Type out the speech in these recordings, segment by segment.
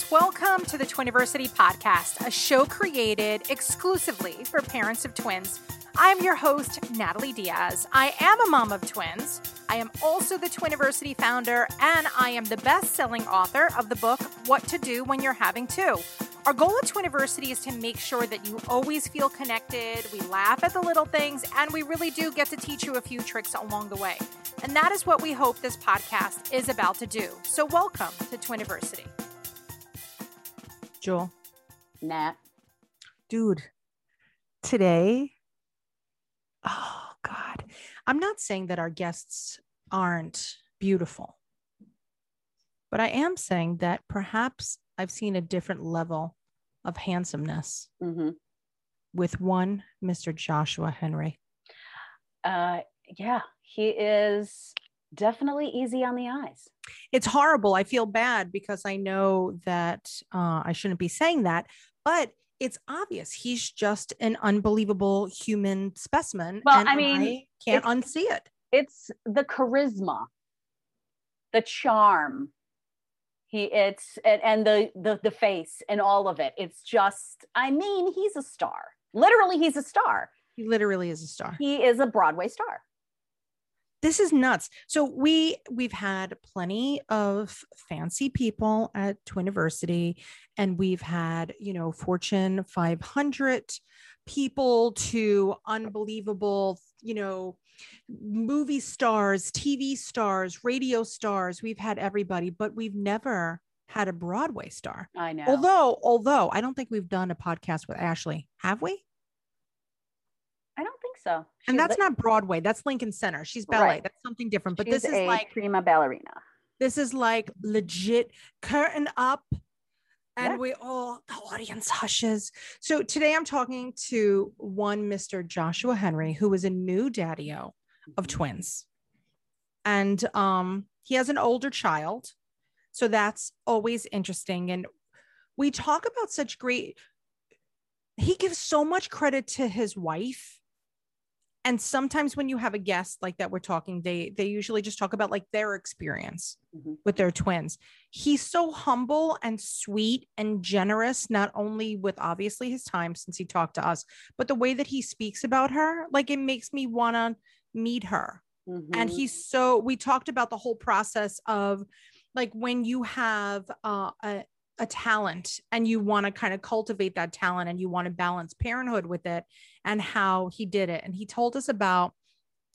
friends. Welcome to the Twiniversity podcast, a show created exclusively for parents of twins. I'm your host, Natalie Diaz. I am a mom of twins. I am also the Twiniversity founder, and I am the best selling author of the book, What to Do When You're Having Two. Our goal at Twiniversity is to make sure that you always feel connected, we laugh at the little things, and we really do get to teach you a few tricks along the way. And that is what we hope this podcast is about to do. So, welcome to Twiniversity. Jewel. Nat. Dude, today, oh God, I'm not saying that our guests aren't beautiful, but I am saying that perhaps I've seen a different level of handsomeness Mm-hmm. with one Mr. Joshua Henry. Uh, yeah, he is definitely easy on the eyes. It's horrible. I feel bad because I know that uh, I shouldn't be saying that, but it's obvious he's just an unbelievable human specimen. Well, and I mean, I can't unsee it. It's the charisma, the charm. He it's and, and the, the the face and all of it. It's just, I mean, he's a star. Literally, he's a star. He literally is a star. He is a Broadway star. This is nuts. So we we've had plenty of fancy people at twiniversity and we've had you know fortune 500 people to unbelievable you know movie stars tv stars radio stars. We've had everybody but we've never had a broadway star. I know. although although i don't think we've done a podcast with ashley have we? I don't think so. and She's that's li- not broadway that's lincoln center she's ballet Right. that's something different but she's this is like prima ballerina. This is like legit curtain up. And Yeah. we all, the audience hushes. So today I'm talking to one Mr. Joshua Henry, who is a new daddy of Mm-hmm. twins. And um, he has an older child. So that's always interesting. And we talk about such great, he gives so much credit to his wife and sometimes when you have a guest like that we're talking they they usually just talk about like their experience Mhm. with their twins he's so humble and sweet and generous not only with obviously his time since he talked to us but the way that he speaks about her like it makes me want to meet her and Mhm. he's so we talked about the whole process of like when you have uh, a, a talent and you want to kind of cultivate that talent and you want to balance parenthood with it and how he did it and he told us about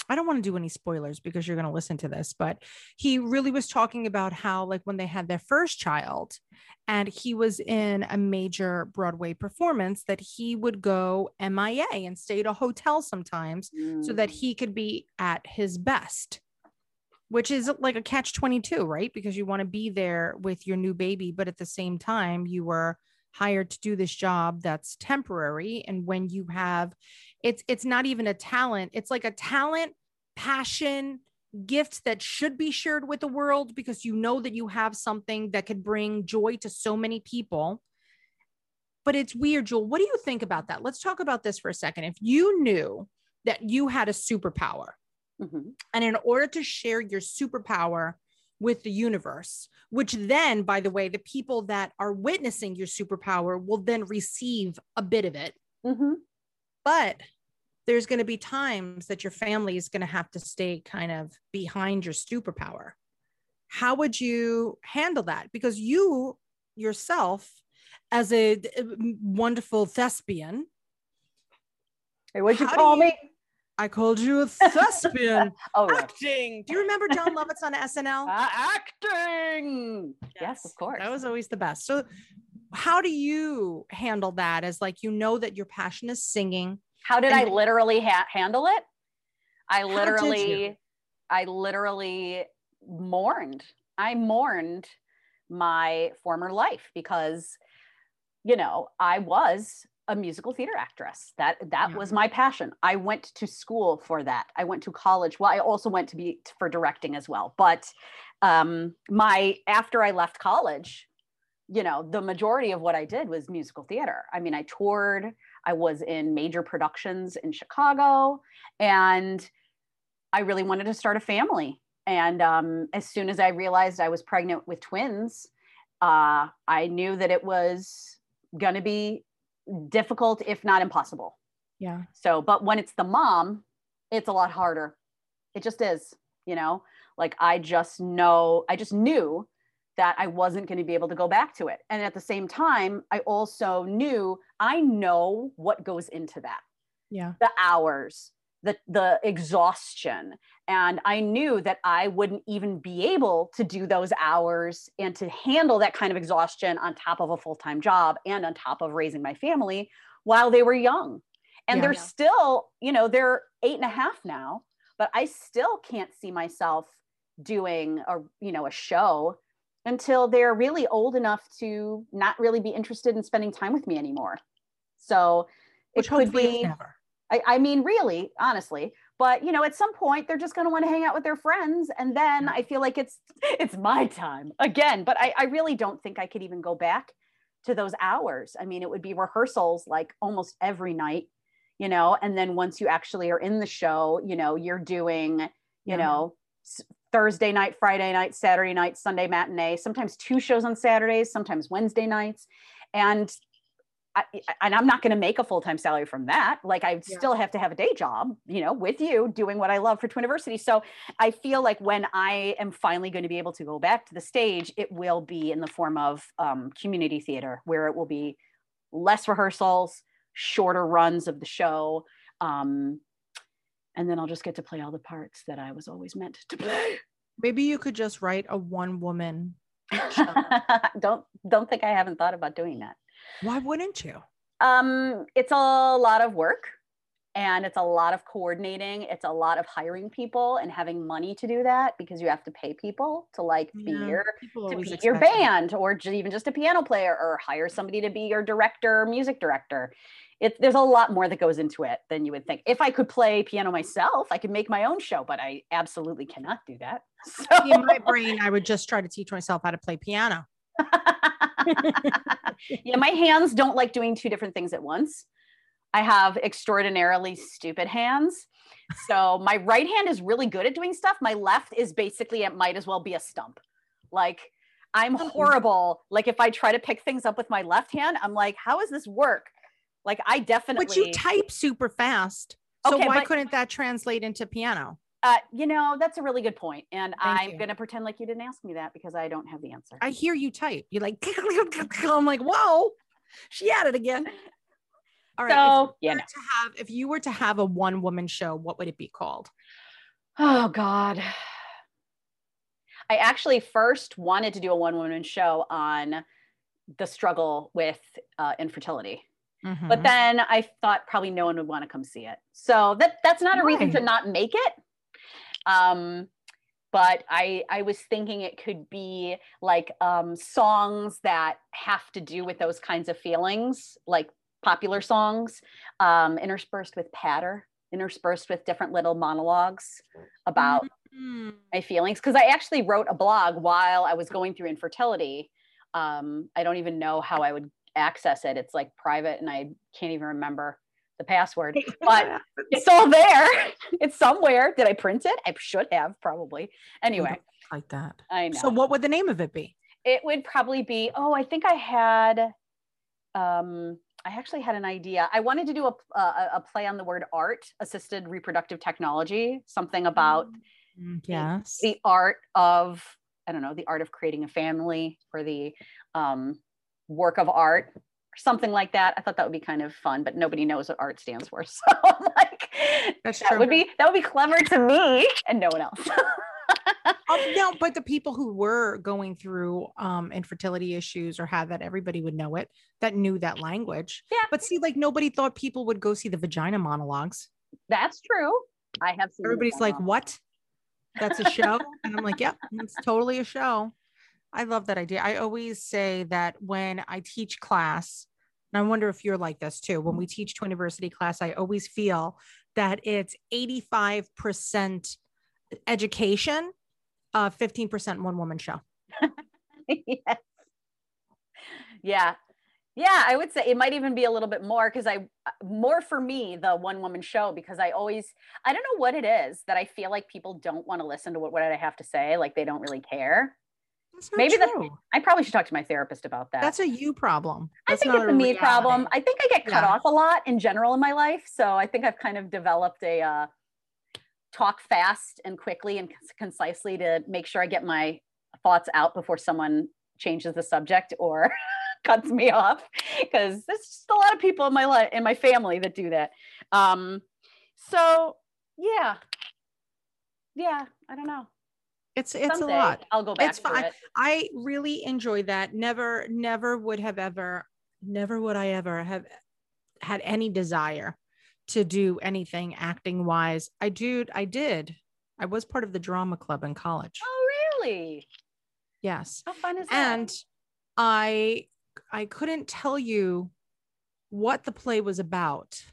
I don't want to do any spoilers because you're going to listen to this, but he really was talking about how, like, when they had their first child and he was in a major Broadway performance, that he would go MIA and stay at a hotel sometimes so that Mm. he could be at his best which is like a catch 22 right? Because you want to be there with your new baby but at the same time you were hired to do this job that's temporary and when you have it's it's not even a talent it's like a talent passion gift that should be shared with the world because you know that you have something that could bring joy to so many people. But it's weird Jewel what do you think about that? Let's talk about this for a second. If you knew that you had a superpower Mhm. and in order to share your superpower with the universe, which then, by the way, the people that are witnessing your superpower will then receive a bit of it. Mhm. But there's going to be times that your family is going to have to stay kind of behind your superpower. How would you handle that? Because you yourself, as a wonderful thespian, Hey, what'd you How call you- me? I called you a thespian. Oh, acting. Do you remember Jon Lovitz on SNL? Uh, acting. Yes, of course. That was always the best. So, how do you handle that? As like you know that your passion is singing. How did and I literally ha- handle it? I literally, I literally mourned. I mourned my former life because, you know, I was a musical theater actress. That that Yeah. was my passion. I went to school for that. I went to college. Well, I also went to be for directing as well. But um, my after I left college, you know, the majority of what I did was musical theater. I mean, I toured. I was in major productions in Chicago, and I really wanted to start a family. And um, as soon as I realized I was pregnant with twins, uh, I knew that it was going to be difficult, if not impossible. Yeah. So, but when it's the mom, it's a lot harder. It just is, you know, like I just know, I just knew that I wasn't going to be able to go back to it. And at the same time, I also knew I know what goes into that Yeah. the hours, the the exhaustion, and I knew that I wouldn't even be able to do those hours and to handle that kind of exhaustion on top of a full time job and on top of raising my family while they were young. And Yeah. they're still, you know, they're eight and a half now, but I still can't see myself doing a you know a show until they're really old enough to not really be interested in spending time with me anymore. So Which it could be never. I, I mean, really, honestly. But you know, at some point, they're just going to want to hang out with their friends, and then I feel like it's it's my time again. But I, I really don't think I could even go back to those hours. I mean, it would be rehearsals like almost every night, you know. And then once you actually are in the show, you know, you're doing, you Yeah. know, Thursday night, Friday night, Saturday night, Sunday matinee. Sometimes two shows on Saturdays, sometimes Wednesday nights, and I, and I'm not going to make a full time salary from that. Like I Yeah. still have to have a day job, you know, with you doing what I love for Twiniversity. So I feel like when I am finally going to be able to go back to the stage, it will be in the form of um, community theater, where it will be less rehearsals, shorter runs of the show. Um, and then I'll just get to play all the parts that I was always meant to play. Maybe you could just write a one woman. don't don't think I haven't thought about doing that. Why wouldn't you? Um, it's a lot of work and it's a lot of coordinating. It's a lot of hiring people and having money to do that because you have to pay people to like be Yeah, your to be your that. band or even just a piano player or hire somebody to be your director music director. It, there's a lot more that goes into it than you would think. If I could play piano myself, I could make my own show, but I absolutely cannot do that. So, in my brain, I would just try to teach myself how to play piano. yeah, my hands don't like doing two different things at once. I have extraordinarily stupid hands. So my right hand is really good at doing stuff. My left is basically it might as well be a stump. Like I'm horrible. Like if I try to pick things up with my left hand, I'm like, how does this work? Like I definitely But you type super fast. So Okay, why but- couldn't that translate into piano? Uh, you know, that's a really good point. And Thank I'm gonna pretend like you didn't ask me that because I don't have the answer. I hear you type. You're like, I'm like, whoa, she at it again. All right. if so you yeah, no. to have, if you were to have a one woman show, what would it be called? Oh God. I actually first wanted to do a one woman show on the struggle with uh, infertility. But Mhm. then I thought probably no one would want to come see it. So that that's not a reason to not make it. Um but I I was thinking it could be like um songs that have to do with those kinds of feelings, like popular songs, um interspersed with patter, interspersed with different little monologues about Mm. my feelings because I actually wrote a blog while I was going through infertility. Um, I don't even know how I would access it. It's like private, and I can't even remember the password. But it's all there. It's somewhere. Did I print it? I should have probably. Anyway, like that. I know So what would the name of it be? it would probably be. Oh, I think I had. Um, I actually had an idea. I wanted to do a, a a play on the word art, assisted reproductive technology, something about Mm, Yes. the art of i don't know the art of creating a family or the um, work of art or something like that i thought that would be kind of fun but nobody knows what art stands for so like That's that true. would be that would be clever to me and no one else Oh, no, but the people who were going through um, infertility issues or had that, everybody would know it that knew that language. Yeah. But see, like nobody thought people would go see the vagina monologues. that's true i have seen Everybody's like, what? That's a show? and I'm like, yep, it's totally a show. I love that idea. I always say that when I teach class, and I wonder if you're like this too, when we teach Twiniversity class, I always feel that it's 85% education, uh, 15% one woman show. yes. Yeah. Yeah, I would say it might even be a little bit more because I more for me the one woman show because I always I don't know what it is that I feel like people don't want to listen to what, what I have to say like they don't really care. That's Maybe true. I probably should talk to my therapist about that. That's a you problem. I think not it's a me reality. problem. I think I get cut Yeah. off a lot in general in my life. So I think I've kind of developed a uh, talk fast and quickly and concisely to make sure I get my thoughts out before someone changes the subject or cuts me off. Because there's just a lot of people in my life, in my family that do that. Um, so yeah, yeah, I don't know. It's it's Someday a lot. I'll go back It's fine. it. I really enjoy that. Never, never would have ever, never would I ever have had any desire to do anything acting wise. I do, I did. I was part of the drama club in college. Oh, really? Yes. How fun is that? And I I couldn't tell you what the play was about.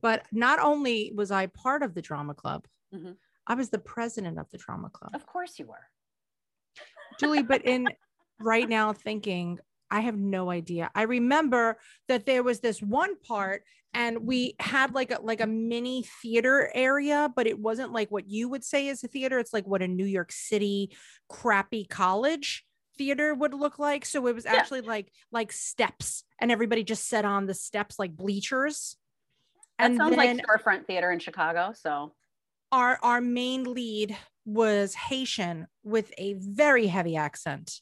But not only was I part of the drama club, Mhm. I was the president of the trauma club. of course you were. Julie, but in right now thinking, I have no idea. I remember that there was this one part and we had like a like a mini theater area, but it wasn't like what you would say is a theater. It's like what a New York City crappy college theater would look like. So it was Yeah. actually like like steps and everybody just sat on the steps like bleachers. That and sounds then like storefront theater in Chicago. So our our main lead was Haitian with a very heavy accent.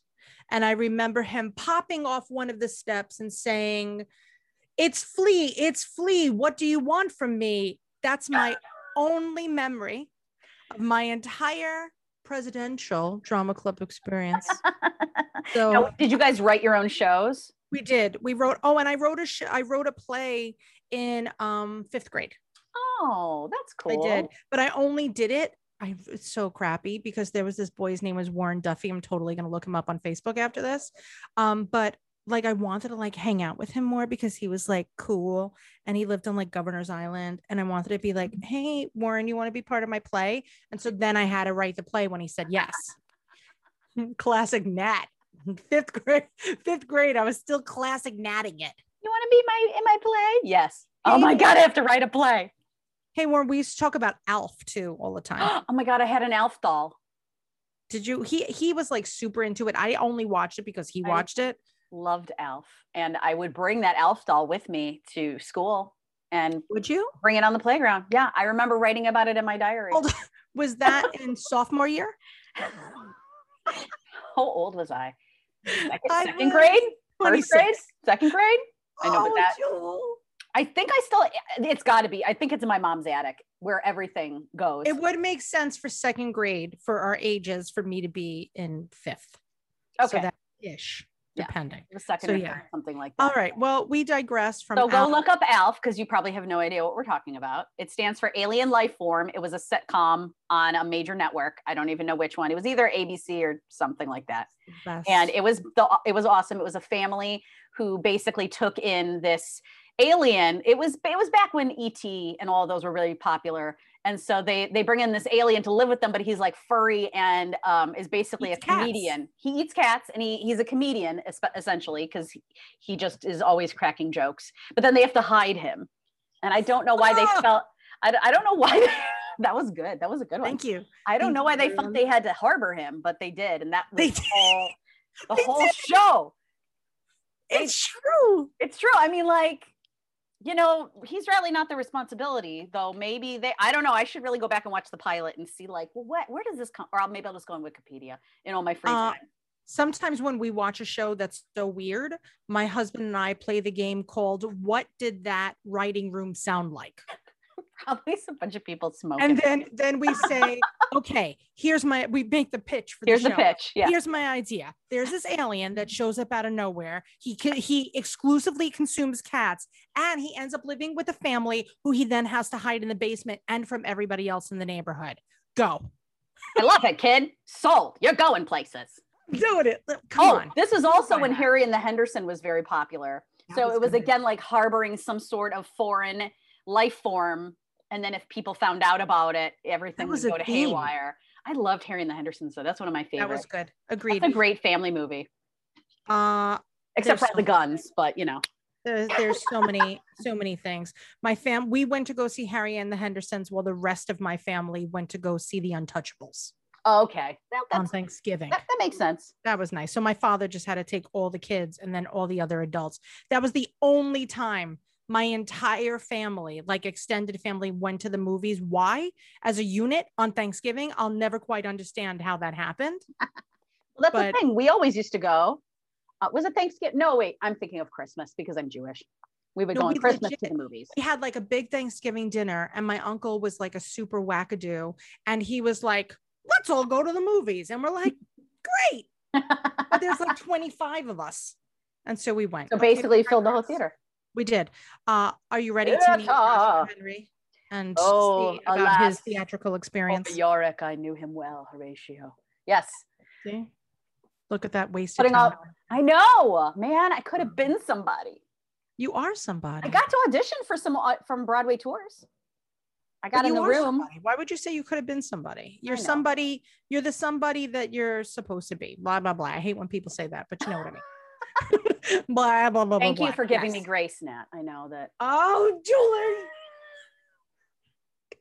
And I remember him popping off one of the steps and saying, It's Flea, it's Flea. What do you want from me? That's my only memory of my entire presidential drama club experience. So Now, did you guys write your own shows? we did. We wrote, oh, and I wrote a sh- I wrote a play in um fifth grade. Oh, that's cool. I did, but I only did it. I it's so crappy because there was this boy's name was Warren Duffy. I'm totally gonna look him up on Facebook after this. Um, but like I wanted to like hang out with him more because he was like cool and he lived on like Governor's Island. And I wanted to be like, hey, Warren, you want to be part of my play? And so then I had to write the play when he said yes. classic Nat. Fifth grade, fifth grade, I was still classic natting it. You want to be my in my play? Yes. Oh my god, I have to write a play. Hey, Warren, we used to talk about Alf too all the time. oh my god, I had an Alf doll. Did you? He he was like super into it. I only watched it because he I- watched it. Loved Alf, and I would bring that Alf doll with me to school and Would you? bring it on the playground. Yeah, I remember writing about it in my diary. Was that in sophomore year? How old was I? Second, second grade? First grade? Second grade? I know, Oh, that- Joel. I think I still. It's got to be. I think it's in my mom's attic where everything goes. It would make sense for second grade for our ages for me to be in fifth. okay, So that ish, Yeah. depending. the second so yeah. something like that. All right. Well, we digress from. So go Alf. look up ALF because you probably have no idea what we're talking about. It stands for Alien Life Form. It was a sitcom on a major network. I don't even know which one. It was either ABC or something like that. Best. And it was the it was awesome. It was a family who basically took in this alien. It was it was back when ET and all those were really popular. And so they they bring in this alien to live with them, but he's like furry and um, is basically Eats a cats. comedian. He eats cats and he he's a comedian essentially because he just is always cracking jokes. But then they have to hide him, and I don't know why they Ah! felt. I, I don't know why. They, that was good. That was a good one. thank you. I don't Thank know why they felt they had to harbor him, but they did, and that was They whole the whole did. show. It's true. It's true. I mean, like, you know, he's really not the responsibility, though. Maybe they. I don't know. I should really go back and watch the pilot and see, like, well, what, where does this come? Or I'll, maybe I'll just go on Wikipedia in all my free Uh, time. Sometimes when we watch a show that's so weird, my husband and I play the game called "What Did That Writing Room Sound Like?" Probably a bunch of people smoking. and then then we say okay here's my we make the pitch for Here's the, the pitch. Yeah. here's my idea there's this alien that shows up out of nowhere he ca- he exclusively consumes cats and he ends up living with a family who he then has to hide in the basement and from everybody else in the neighborhood go I love it, kid. Sold. You're going places. do it come oh, on this is also Why when not? Harry and the Henderson was very popular. That so it was good. again like harboring some sort of foreign life form. And then if people found out about it, everything would go to theme. haywire. I loved Harry and the Hendersons, so that's one of my that favorites. was good Agreed. It's agreed a great family movie, uh except for all the so- guns. But you know, there's, there's so many so many things my fam we went to go see harry and the hendersons while the rest of my family went to go see the untouchables Oh, okay. That, on Thanksgiving. that, that makes sense. That was nice. So my father just had to take all the kids and then all the other adults. That was the only time my entire family, like extended family, went to the movies. Why? As a unit on Thanksgiving, I'll never quite understand how that happened. Well, that's But- the thing. We always used to go. Uh, was it Thanksgiving? No, wait. I'm thinking of Christmas because I'm Jewish. We would No, go on Christmas legit- to the movies. We had like a big Thanksgiving dinner, and my uncle was like a super wackadoo. And he was like, let's all go to the movies. And we're like, great. But there's like 25 of us. And so we went. so Okay, basically, filled the whole theater. We did. Uh, are you ready to meet Joshua Henry and Oh, see about alas. his theatrical experience? Oh, Yorick, I knew him well. Horatio. Yes, See? Look at that wasted Putting time. out- I know, man. I could have been somebody. You are somebody. I got to audition for some au- from Broadway tours. I got in the room. somebody. Why would you say you could have been somebody? You're somebody. You're the somebody that you're supposed to be. Blah blah blah. I hate when people say that, but you know what I mean. blah blah blah. Thank blah, you for giving me grace, Nat. I know that Oh, Julie.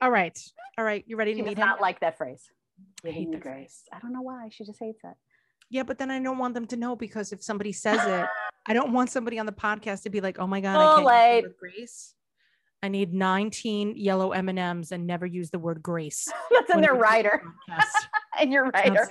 All right, all right. You ready she to does meet him? not like that phrase. I hate the grace. I don't know why. She just hates it. Yeah, but then I don't want them to know because if somebody says it, I don't want somebody on the podcast to be like, "Oh my god, I can't late. grace." I need 19 yellow M and never use the word grace. That's in their we do the rider. And your rider.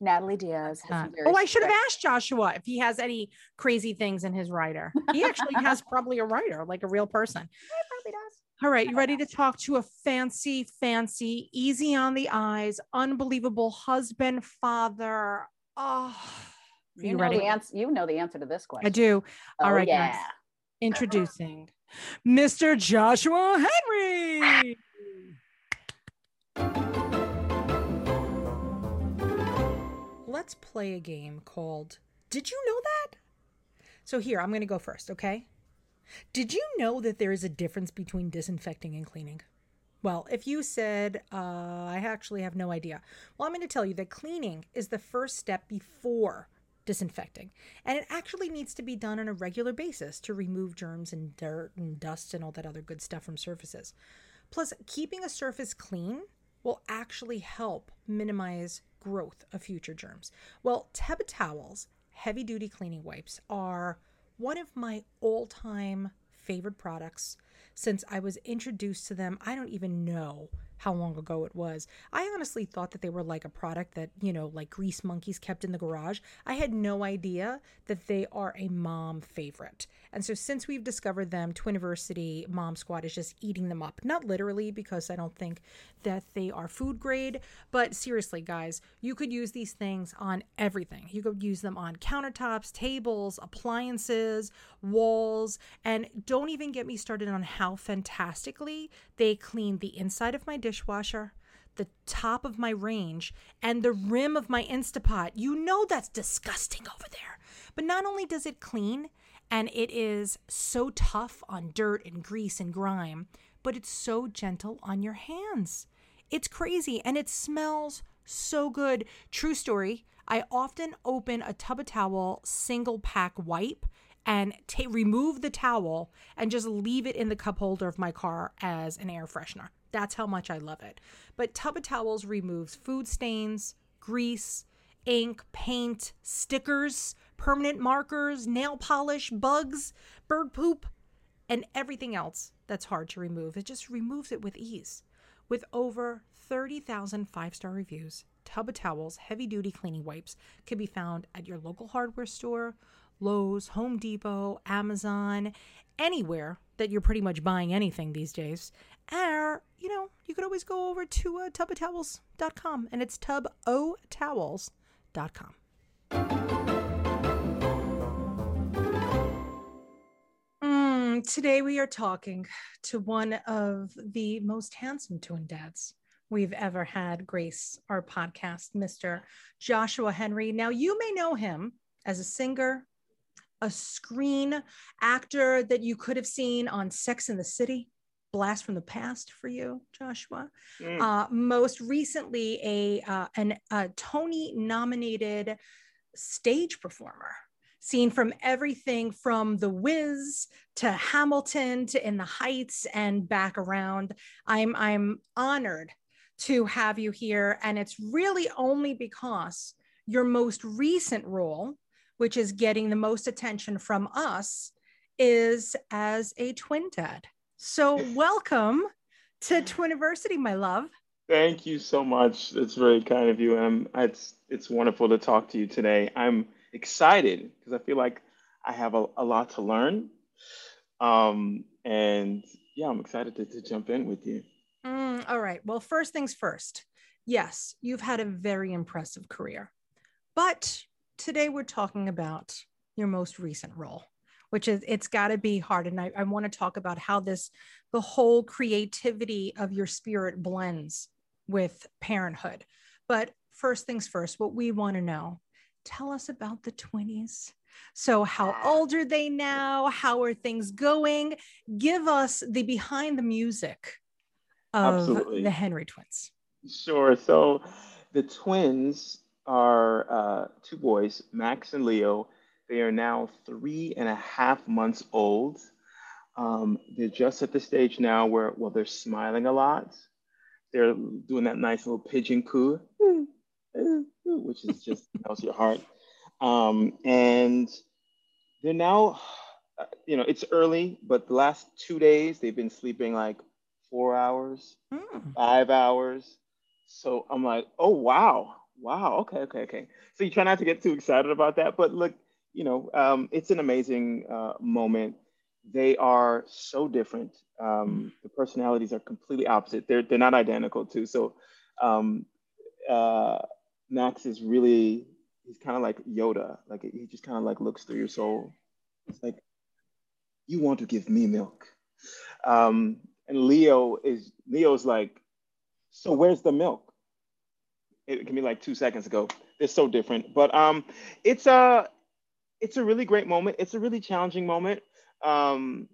Natalie Diaz. has Uh, oh, I should have asked Joshua if he has any crazy things in his rider. He actually has probably a writer, like a real person. He probably does. All right, you ready to talk to a fancy, fancy, easy on the eyes, unbelievable husband, father? Oh, You, you know ready? the answer. You know the answer to this question. I do. Oh, All right, guys. Introducing Mr. Joshua Henry. Let's play a game called Did You Know That? So, here, I'm going to go first, okay? Did you know that there is a difference between disinfecting and cleaning? Well, if you said, uh, I actually have no idea, well, I'm going to tell you that cleaning is the first step before disinfecting. And it actually needs to be done on a regular basis to remove germs and dirt and dust and all that other good stuff from surfaces. Plus, keeping a surface clean will actually help minimize growth of future germs. Well, Tub O' Towels, heavy duty cleaning wipes, are one of my all time favorite products since I was introduced to them. I don't even know how long ago it was. I honestly thought that they were like a product that, you know, like grease monkeys kept in the garage. I had no idea that they are a mom favorite. And so since we've discovered them, Twiniversity Mom Squad is just eating them up. Not literally because I don't think that they are food grade, but seriously, guys, you could use these things on everything. You could use them on countertops, tables, appliances, walls, and don't even get me started on how fantastically they clean the inside of my dishwasher, the top of my range, and the rim of my Instapot. You know that's disgusting over there. But not only does it clean, and it is so tough on dirt and grease and grime, but it's so gentle on your hands. It's crazy and it smells so good. True story. I often open a Tub O' Towel single pack wipe and ta remove the towel and just leave it in the cup holder of my car as an air freshener. That's how much I love it. But Tub O' Towels removes food stains, grease, ink, paint, stickers, permanent markers, nail polish, bugs, bird poop, and everything else that's hard to remove. It just removes it with ease. With over 30,000 five star reviews, Tub O' Towels heavy duty cleaning wipes can be found at your local hardware store, Lowe's, Home Depot, Amazon, anywhere that you're pretty much buying anything these days. Or, you know, you could always go over to uh, tubotowels.com and it's tubotowels.com. Mm, today we are talking to one of the most handsome twin dads we've ever had grace our podcast, Mr. Joshua Henry. Now, you may know him as a singer, a screen actor that you could have seen on Sex and the City, Blast from the Past for you, Joshua. Mm. Uh, most recently, a uh, an a Tony nominated stage performer seen from everything from The Wiz to Hamilton to In the Heights and back around. I'm I'm honored to have you here. And it's really only because your most recent role, which is getting the most attention from us, is as a twin dad. So, welcome to Twiniversity, my love. Thank you so much. It's very kind of you. Um, it's it's wonderful to talk to you today. I'm excited because I feel like I have a, a lot to learn. Um, and yeah, I'm excited to, to jump in with you. Mm, all right. Well, first things first. Yes, you've had a very impressive career, but today we're talking about your most recent role which is it's got to be hard and i, I want to talk about how this the whole creativity of your spirit blends with parenthood. But first things first what we want to know tell us about the 20s so how old are they now? How are things going? Give us the behind the music of Absolutely. the henry twins. Sure so the twins are uh, two boys max and leo they are now three and a half months old. Um, they're just at the stage now where, well, they're smiling a lot. They're doing that nice little pigeon coo, which is just melts your heart. Um, and they're now, uh, you know, it's early, but the last two days they've been sleeping like four hours, mm. five hours. So I'm like, oh wow, wow, okay, okay, okay. So you try not to get too excited about that, but look, you know, um, it's an amazing uh, moment. They are so different. Um, the personalities are completely opposite. They're they're not identical too. So um, uh, Max is really he's kind of like Yoda. Like he just kind of like looks through your soul. It's like you want to give me milk. Um, and Leo is Leo's like, so where's the milk? It can be like two seconds ago. They're so different, but um, it's a it's a really great moment. It's a really challenging moment. Um,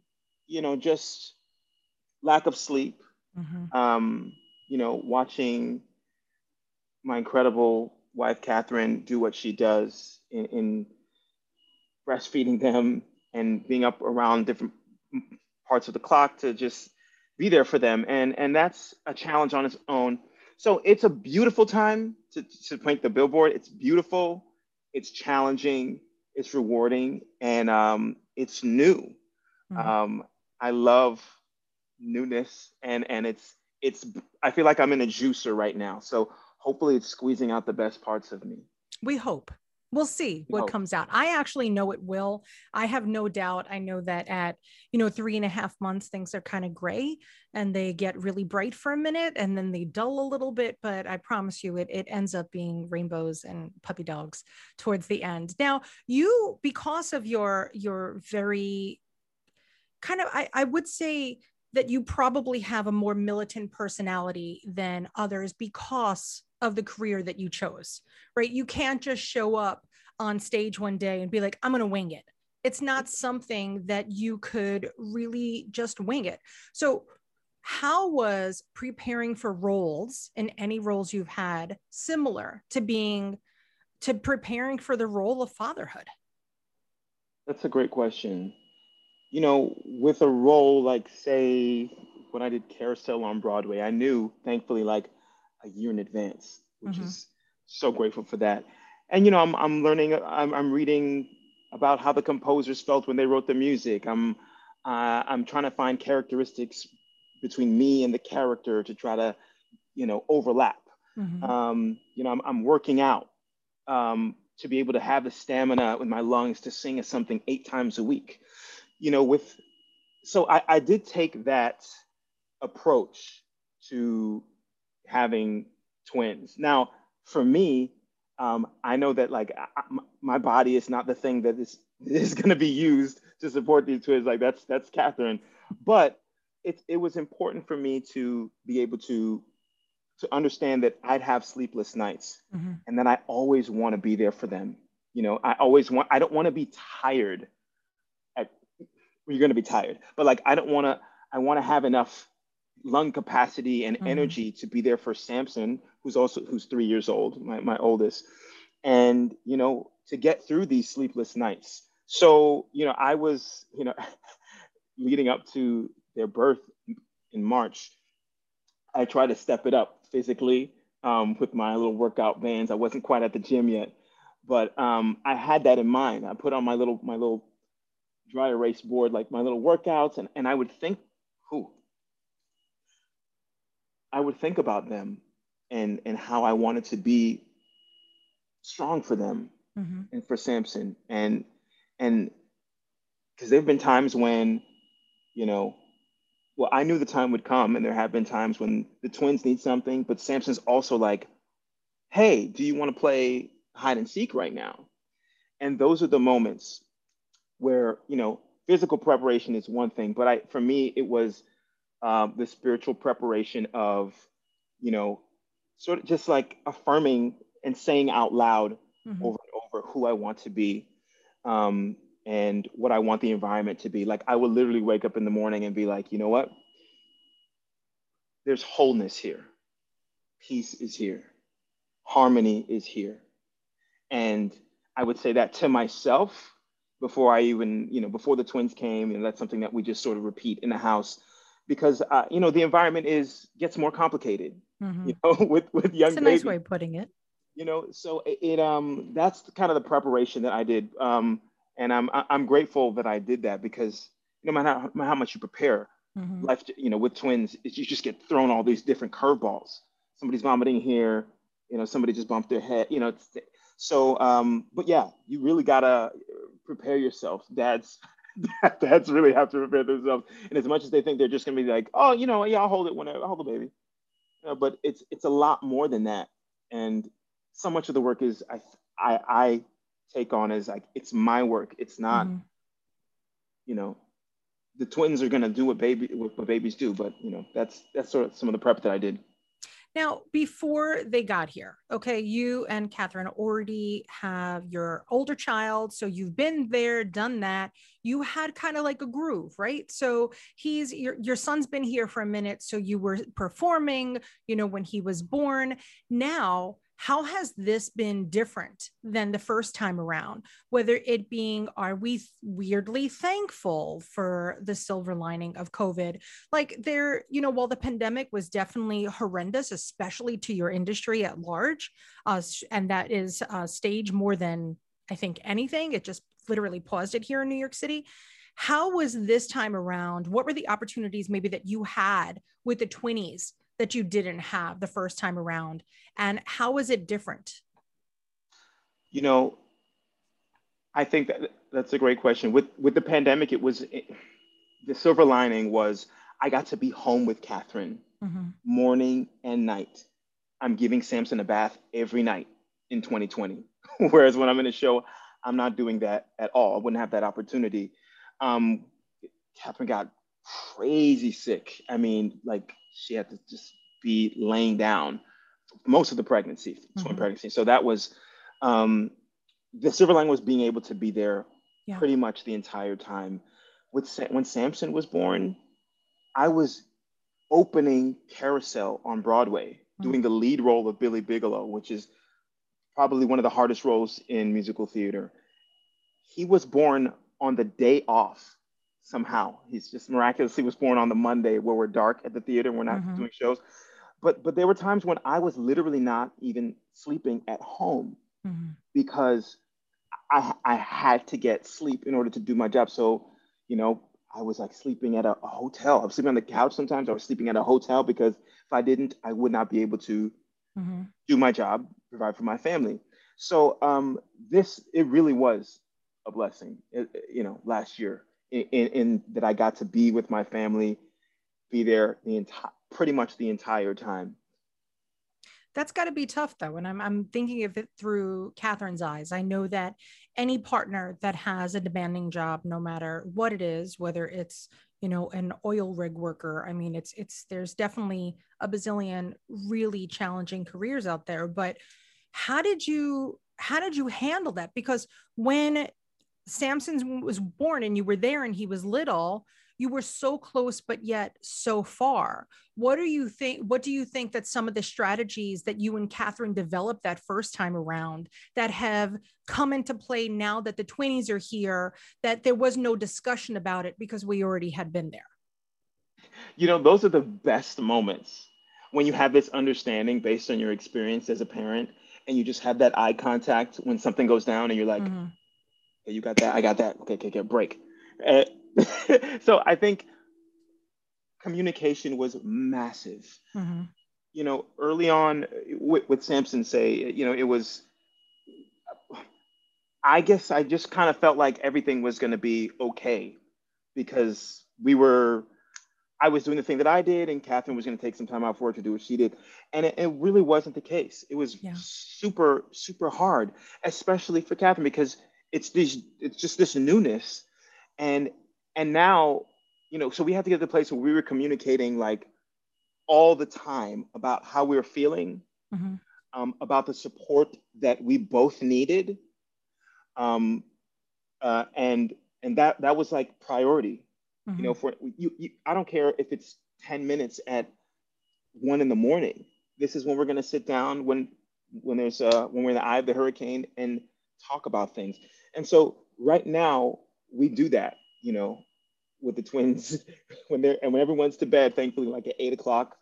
you know, just lack of sleep. Mm-hmm. Um, you know, watching my incredible wife Catherine do what she does in, in breastfeeding them and being up around different parts of the clock to just be there for them, and and that's a challenge on its own. So it's a beautiful time to to paint the billboard. It's beautiful. It's challenging it's rewarding and um, it's new. Mm-hmm. Um, I love newness and and it's it's I feel like I'm in a juicer right now. So hopefully it's squeezing out the best parts of me. We hope we'll see what oh. comes out. I actually know it will. I have no doubt. I know that at you know three and a half months things are kind of gray and they get really bright for a minute and then they dull a little bit but i promise you it, it ends up being rainbows and puppy dogs towards the end. Now you because of your your very kind of i, I would say that you probably have a more militant personality than others because of the career that you chose, right? You can't just show up on stage one day and be like, I'm going to wing it. It's not something that you could really just wing it. So, how was preparing for roles in any roles you've had similar to being to preparing for the role of fatherhood? That's a great question. You know, with a role like, say, when I did Carousel on Broadway, I knew, thankfully, like a year in advance, which mm-hmm. is so grateful for that. And you know, I'm I'm learning, I'm I'm reading about how the composers felt when they wrote the music. I'm uh, I'm trying to find characteristics between me and the character to try to, you know, overlap. Mm-hmm. Um, you know, I'm, I'm working out um, to be able to have the stamina with my lungs to sing something eight times a week. You know, with so I, I did take that approach to having twins. Now, for me, um, I know that like I, my body is not the thing that is is going to be used to support these twins. Like that's that's Catherine, but it it was important for me to be able to to understand that I'd have sleepless nights, mm-hmm. and that I always want to be there for them. You know, I always want. I don't want to be tired. At you're going to be tired, but like I don't want to. I want to have enough lung capacity and mm-hmm. energy to be there for Samson, who's also who's three years old, my, my oldest, and you know to get through these sleepless nights. So you know I was you know leading up to their birth in March, I tried to step it up physically um, with my little workout bands. I wasn't quite at the gym yet, but um, I had that in mind. I put on my little my little dry erase board, like my little workouts, and, and I would think, who? I would think about them and and how I wanted to be strong for them mm-hmm. and for Samson and and because there have been times when you know well I knew the time would come and there have been times when the twins need something but Samson's also like hey do you want to play hide and seek right now and those are the moments where you know physical preparation is one thing but I for me it was um, the spiritual preparation of you know sort of just like affirming and saying out loud mm-hmm. over and over who I want to be um, and what I want the environment to be. Like I would literally wake up in the morning and be like, you know what? There's wholeness here. Peace is here. Harmony is here. And I would say that to myself before I even, you know, before the twins came, and that's something that we just sort of repeat in the house because, uh, you know, the environment is gets more complicated, mm-hmm. you know, with with young. It's a nice way of putting it you know so it, it, um that's kind of the preparation that i did um and i'm i'm grateful that i did that because no matter how, how much you prepare mm-hmm. life you know with twins you just get thrown all these different curveballs somebody's vomiting here you know somebody just bumped their head you know so um but yeah you really gotta prepare yourself dads dads really have to prepare themselves and as much as they think they're just gonna be like oh you know yeah i'll hold it whenever i'll hold the baby you know, but it's it's a lot more than that and so much of the work is I I, I take on as like it's my work. It's not, mm-hmm. you know, the twins are gonna do what baby what babies do, but you know that's that's sort of some of the prep that I did. Now, before they got here, okay, you and Catherine already have your older child. So you've been there, done that. You had kind of like a groove, right? So he's your, your son's been here for a minute. So you were performing, you know, when he was born. Now how has this been different than the first time around? Whether it being are we weirdly thankful for the silver lining of covid? Like there you know while the pandemic was definitely horrendous especially to your industry at large uh, and that is uh, stage more than i think anything it just literally paused it here in new york city. How was this time around? What were the opportunities maybe that you had with the twinnies that you didn't have the first time around? And how was it different? You know i think that that's a great question. With with the pandemic it was it, the silver lining was i got to be home with catherine mm-hmm. morning and night. I'm giving samson a bath every night in 2020 whereas when i'm in a show i'm not doing that at all. I wouldn't have that opportunity. Um, catherine got crazy sick i mean like she had to just be laying down most of the pregnancy, mm-hmm. pregnancy. So that was um, the silver lining was being able to be there yeah. pretty much the entire time. With when Samson was born, I was opening Carousel on Broadway, mm-hmm. doing the lead role of Billy Bigelow, which is probably one of the hardest roles in musical theater. He was born on the day off somehow. He's just miraculously was born on the Monday where we're dark at the theater and we're not mm-hmm. doing shows. But but there were times when I was literally not even sleeping at home mm-hmm. because I I had to get sleep in order to do my job. So, you know, I was like sleeping at a, a hotel. I was sleeping on the couch sometimes. I was sleeping at a hotel because if I didn't, I would not be able to mm-hmm. do my job, provide for my family. So um, this it really was a blessing, it, you know, last year in, in, that I got to be with my family, be there the entire pretty much the entire time. That's got to be tough though. And I'm, I'm thinking of it through Catherine's eyes. I know that any partner that has a demanding job, no matter what it is, whether it's, you know, an oil rig worker, I mean, it's, it's, there's definitely a bazillion really challenging careers out there. But how did you, how did you handle that? Because when Samson was born and you were there and he was little, you were so close but yet so far. What do you think? What do you think that some of the strategies that you and Catherine developed that first time around that have come into play now that the twinnies are here, that there was no discussion about it because we already had been there? You know, those are the best moments when you have this understanding based on your experience as a parent and you just have that eye contact when something goes down and you're like mm-hmm. Hey, you got that i got that okay okay, okay break uh, so i think communication was massive mm-hmm. you know early on with, with samson say you know it was i guess i just kind of felt like everything was going to be okay because we were I was doing the thing that I did, and Catherine was going to take some time out for work to do what she did. And it, it really wasn't the case. It was yeah. super, super hard, especially for Catherine because it's this, it's just this newness, and and now, you know, so we had to get to the place where we were communicating like all the time about how we were feeling, mm-hmm. um, about the support that we both needed, um, uh, and and that that was like priority Mm-hmm. You know, for you, you, I don't care if it's 10 minutes at one in the morning. This is when we're going to sit down when when there's uh when we're in the eye of the hurricane and talk about things. And so right now we do that, you know, with the twins when they're and when everyone's to bed, thankfully, like at eight o'clock,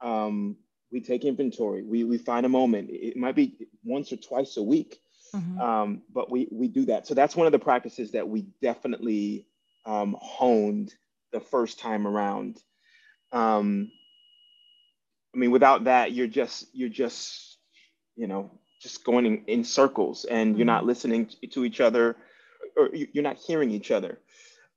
um, we take inventory. We we find a moment. It might be once or twice a week, mm-hmm. um, but we we do that. So that's one of the practices that we definitely um, honed the first time around. Um, I mean, without that, you're just you're just you know just going in, in circles, and you're not mm-hmm. listening to each other, or you're not hearing each other.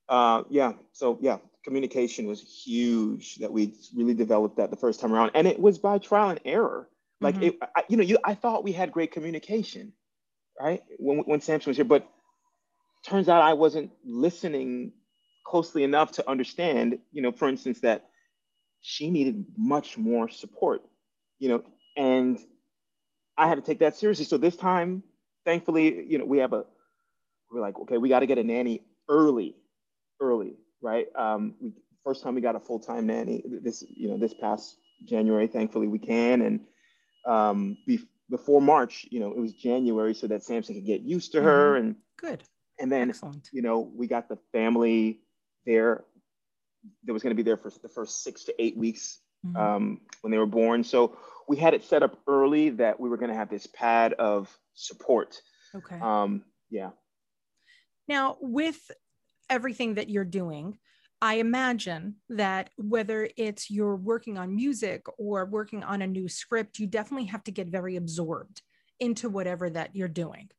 Uh, yeah. So yeah, communication was huge. That we really developed that the first time around, and it was by trial and error. Like mm-hmm. it, I, you know, you I thought we had great communication, right? When when Samson was here, but turns out I wasn't listening closely enough to understand, you know, for instance, that she needed much more support, you know, and I had to take that seriously. So this time, thankfully, you know, we have a, we're like, okay, we got to get a nanny early, early, right? Um, we, first time we got a full time nanny this, you know, this past January, thankfully we can. And um, be, before March, you know, it was January so that Samson could get used to her. Mm-hmm. And good. And then, Excellent. you know, we got the family there that was going to be there for the first six to eight weeks mm-hmm. um, when they were born. So we had it set up early that we were going to have this pad of support. Okay. Um, yeah. Now, with everything that you're doing, I imagine that whether it's you're working on music or working on a new script, you definitely have to get very absorbed into whatever that you're doing.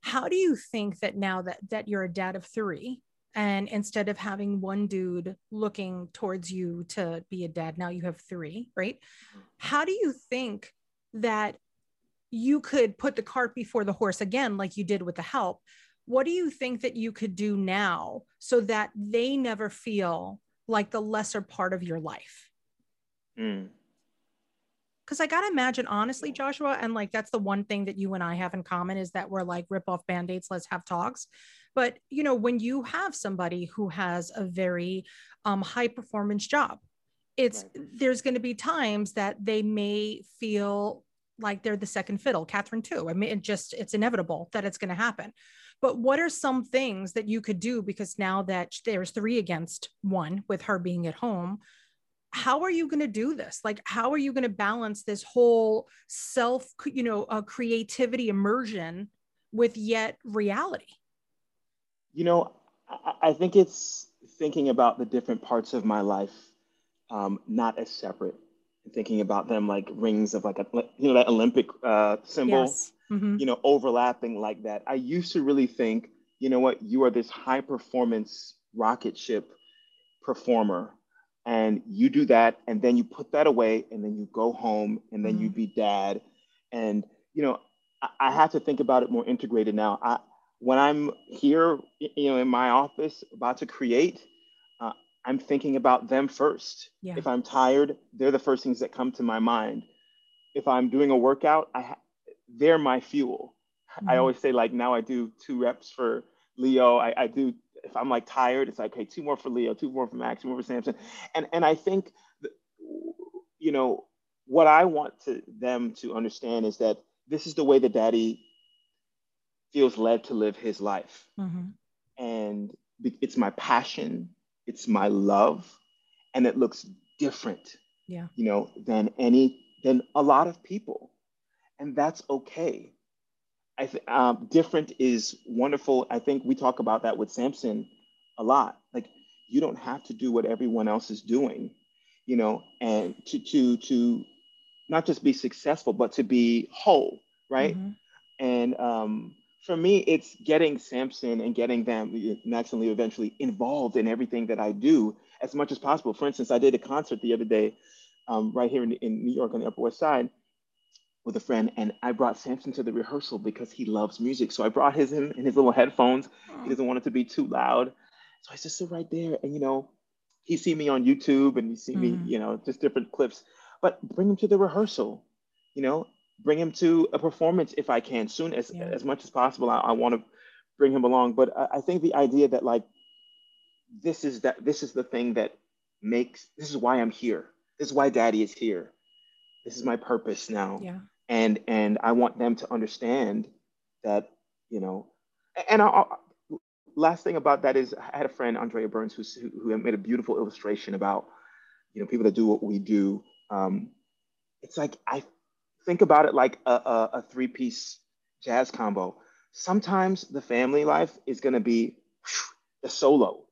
How do you think that now that that you're a dad of three, and instead of having one dude looking towards you to be a dad now you have three right? How do you think that you could put the cart before the horse again like you did with the help? What do you think that you could do now so that they never feel like the lesser part of your life? Mm. Because I gotta imagine, honestly, Joshua, and like that's the one thing that you and I have in common is that we're like rip off band aids, let's have talks. But you know, when you have somebody who has a very um, high performance job, it's right. there's going to be times that they may feel like they're the second fiddle. Catherine too. I mean, it just it's inevitable that it's going to happen. But what are some things that you could do because now that there's three against one with her being at home? how are you going to do this like how are you going to balance this whole self you know uh, creativity immersion with yet reality you know I, I, think it's thinking about the different parts of my life um, not as separate thinking about them like rings of like a you know that olympic uh, symbol yes. mm-hmm. you know overlapping like that i used to really think you know what you are this high performance rocket ship performer and you do that and then you put that away and then you go home and then mm-hmm. you be dad and you know I, I, have to think about it more integrated now I, when i'm here you know in my office about to create uh, i'm thinking about them first yeah. if i'm tired they're the first things that come to my mind if i'm doing a workout I ha- they're my fuel mm-hmm. i always say like now i do two reps for leo I, I do if I'm like tired, it's like, okay, two more for Leo, two more for Max, two more for Samson. And and I think, that, you know, what I want to them to understand is that this is the way that Daddy feels led to live his life, mm-hmm. and it's my passion, it's my love, and it looks different Yeah. You know, than any than a lot of people, and that's okay. I think um, different is wonderful. I think we talk about that with Samson a lot. Like you don't have to do what everyone else is doing, you know, and to to to not just be successful, but to be whole, right? Mhm. And um, for me, it's getting Samson and getting them, Max and Leo, eventually involved in everything that I do as much as possible. For instance, I did a concert the other day um, right here in, in New York on the Upper West Side with a friend, and I brought Samson to the rehearsal because he loves music. So I brought his him in his little headphones. He doesn't want it to be too loud. So I just sit right there, and you know, he see me on YouTube and he see me, Mhm. you know, just different clips. But bring him to the rehearsal, you know, bring him to a performance if I can soon as Yeah. as much as possible. I, I want to bring him along. But I, I think the idea that like this is that this is the thing that makes this is why I'm here. This is why Daddy is here. This is my purpose now Yeah. and and I want them to understand that you know. And I, I, last thing about that is I had a friend Andrea Burns who's, who who made a beautiful illustration about you know people that do what we do. Um, it's like I think about it like a, a, a three piece jazz combo. Sometimes the family life is going to be the solo,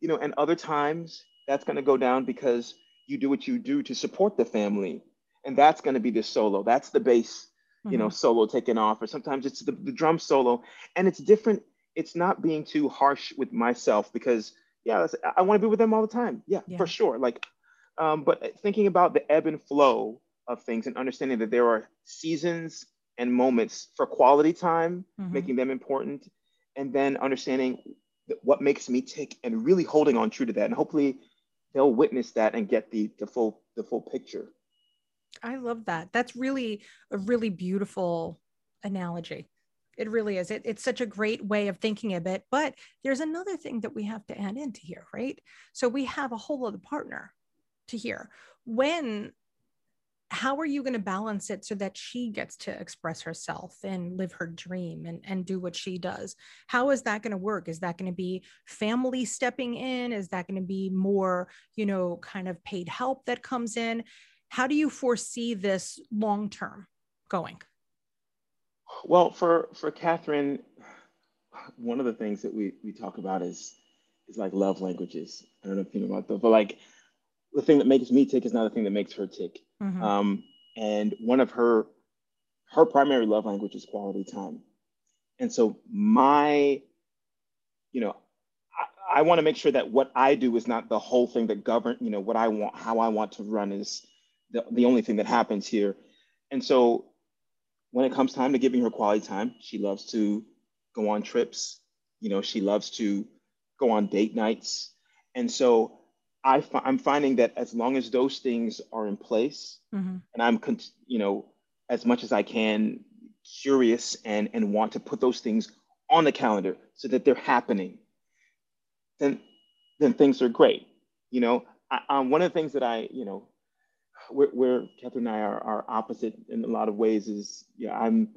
you know, and other times that's going to go down because you do what you do to support the family. And that's going to be the solo. That's the bass you know Mhm. solo taking off. Or sometimes it's the, the drum solo. And it's different. It's not being too harsh with myself because yeah that's- i want to be with them all the time. Yeah, Yeah. for sure. Like um, but thinking about the ebb and flow of things and understanding that there are seasons and moments for quality time Mhm. making them important and then understanding what makes me tick and really holding on true to that and hopefully they'll witness that and get the the full the full picture I love that. That's really a really beautiful analogy. It really is. It, it's such a great way of thinking of it. But there's another thing that we have to add into here, right? So we have a whole other partner to hear. When, how are you going to balance it so that she gets to express herself and live her dream and, and do what she does? How is that going to work? Is that going to be family stepping in? Is that going to be more, you know, kind of paid help that comes in? How do you foresee this long term going? well for for catherine one of the things that we we talk about is is like love languages i don't know if you know about that but like the thing that makes me tick is not the thing that makes her tick. Mhm. um, and one of her her primary love language is quality time. And so my you know i, I want to make sure that what i do is not the whole thing that govern you know what i want how i want to run is the, the only thing that happens here. And so when it comes time to giving her quality time she loves to go on trips. You know she loves to go on date nights. And so I fi- i'm finding that as long as those things are in place Mhm. and I'm, con- you know, as much as I can, curious and and want to put those things on the calendar so that they're happening. Then, then things are great. You know, I, um, one of the things that I, you know, where, where Catherine and I are, are opposite in a lot of ways is, yeah, I'm,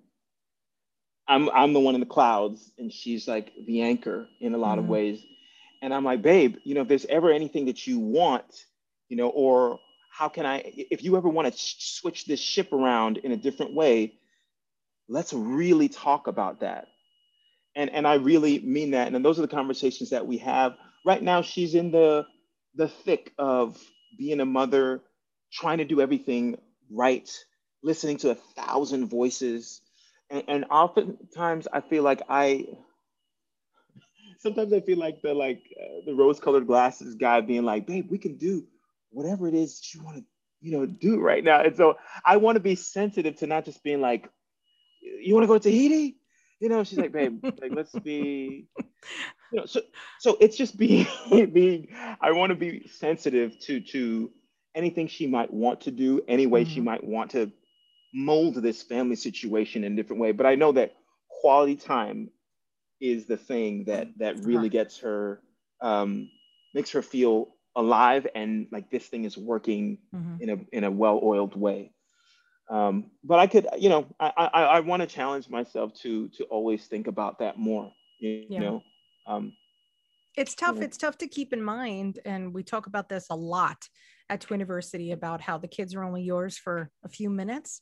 I'm, I'm the one in the clouds, and she's like the anchor in a lot of Mhm. ways. And I'm like, babe, you know, if there's ever anything that you want, you know, or how can I, if you ever want to switch this ship around in a different way, let's really talk about that. And and I really mean that. And those are the conversations that we have. Right now, she's in the the thick of being a mother, trying to do everything right, listening to a thousand voices. And, and oftentimes I feel like I sometimes I feel like the like uh, the rose-colored glasses guy being like, "Babe, we can do whatever it is that you want to, you know, do right now." And so I want to be sensitive to not just being like, "You want to go to Tahiti?" You know, she's like, "Babe, like let's be." You know, so so it's just being being. I want to be sensitive to to anything she might want to do, any way she Mhm. might want to mold this family situation in a different way. But I know that quality time is the thing that that really gets her um, makes her feel alive and like this thing is working Mhm. in a in a well-oiled way. Um, but I could, you know, I I, I want to challenge myself to to always think about that more. You, Yeah. know, um, It's tough. It's tough to keep in mind. And we talk about this a lot at Twiniversity about how the kids are only yours for a few minutes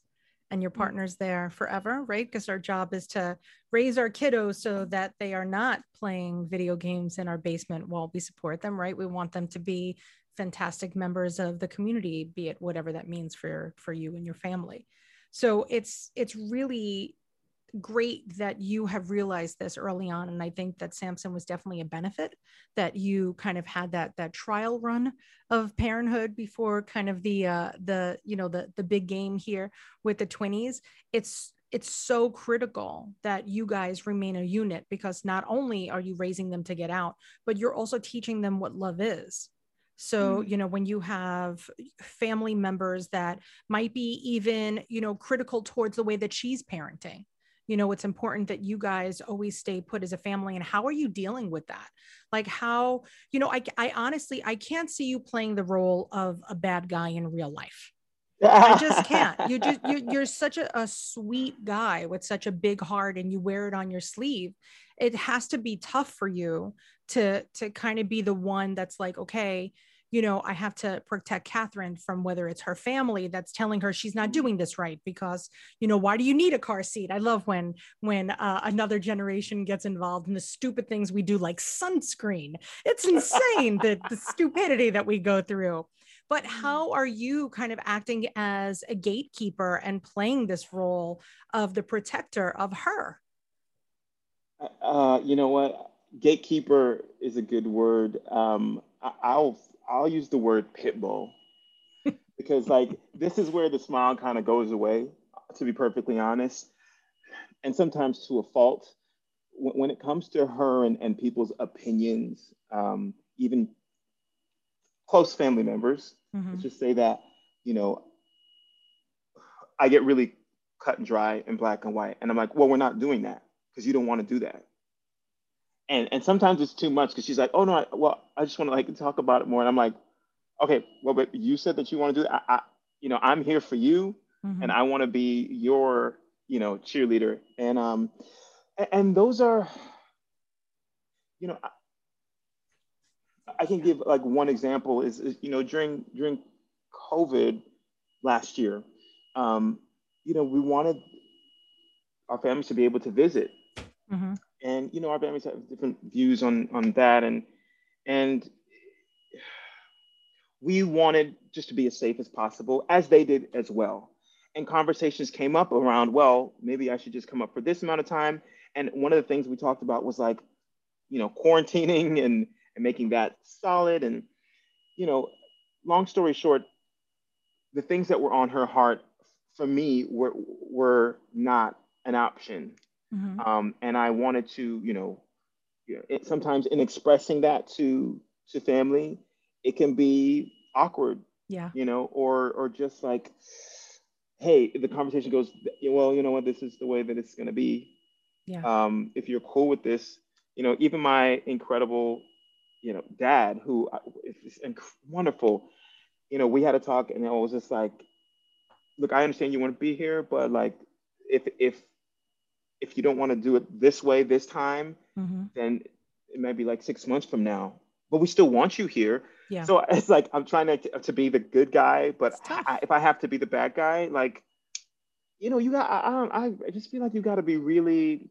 and your mm. partner's there forever, right? Because our job is to raise our kiddos so that they are not playing video games in our basement while we support them, right? We want them to be fantastic members of the community, be it whatever that means for for you and your family. So it's it's really great that you have realized this early on and i think that samson was definitely a benefit that you kind of had that that trial run of parenthood before kind of the uh the you know the the big game here with the twinnies it's it's so critical that you guys remain a unit because not only are you raising them to get out but you're also teaching them what love is so, mm. you know, when you have family members that might be even, you know, critical towards the way that she's parenting, you know it's important that you guys always stay put as a family and how are you dealing with that like how you know i, I honestly i can't see you playing the role of a bad guy in real life I just can't. You just you're, you're such a, a sweet guy with such a big heart, and you wear it on your sleeve. It has to be tough for you to to kind of be the one that's like, okay, you know, I have to protect Catherine from whether it's her family that's telling her she's not doing this right because, you know, why do you need a car seat? I love when when uh, another generation gets involved in the stupid things we do, like sunscreen. It's insane the the stupidity that we go through. But mm-hmm. how are you kind of acting as a gatekeeper and playing this role of the protector of her? Uh, you know what? Gatekeeper is a good word. Um, I'll I'll use the word pit bull because like this is where the smile kind of goes away, to be perfectly honest, and sometimes to a fault. When it comes to her and, and people's opinions, um, even close family members, mm-hmm. let's just say that, you know, I get really cut and dry and black and white. And I'm like, well, we're not doing that because you don't want to do that and and sometimes it's too much because she's like, oh no, I, well, I just want to like talk about it more, and I'm like, okay, well, but you said that you want to do that. I, I you know, I'm here for you, mm-hmm. and I want to be your, you know, cheerleader, and um, and, and those are, you know, I, I can give like one example is, is you know during during COVID last year, um, you know, we wanted our families to be able to visit. Mm-hmm and you know our families have different views on on that. And and we wanted just to be as safe as possible as they did as well. And conversations came up around well maybe i should just come up for this amount of time. And one of the things we talked about was like you know quarantining and and making that solid. And you know long story short the things that were on her heart for me were were not an option Mm-hmm. Um, and I wanted to, you know, it, sometimes in expressing that to to family, it can be awkward. Yeah. You know, or or just like, hey, the conversation goes, well, you know what, this is the way that it's going to be. Yeah. Um, if you're cool with this, you know, even my incredible, you know, dad who uh, inc- wonderful. You know, we had a talk, and it was just like, look, I understand you want to be here, but like, if if if you don't want to do it this way this time, mm-hmm. then it might be like six months from now. But we still want you here. Yeah. So it's like I'm trying to, to be the good guy, but I, if I have to be the bad guy, like, you know, you got I, I don't I just feel like you got to be really.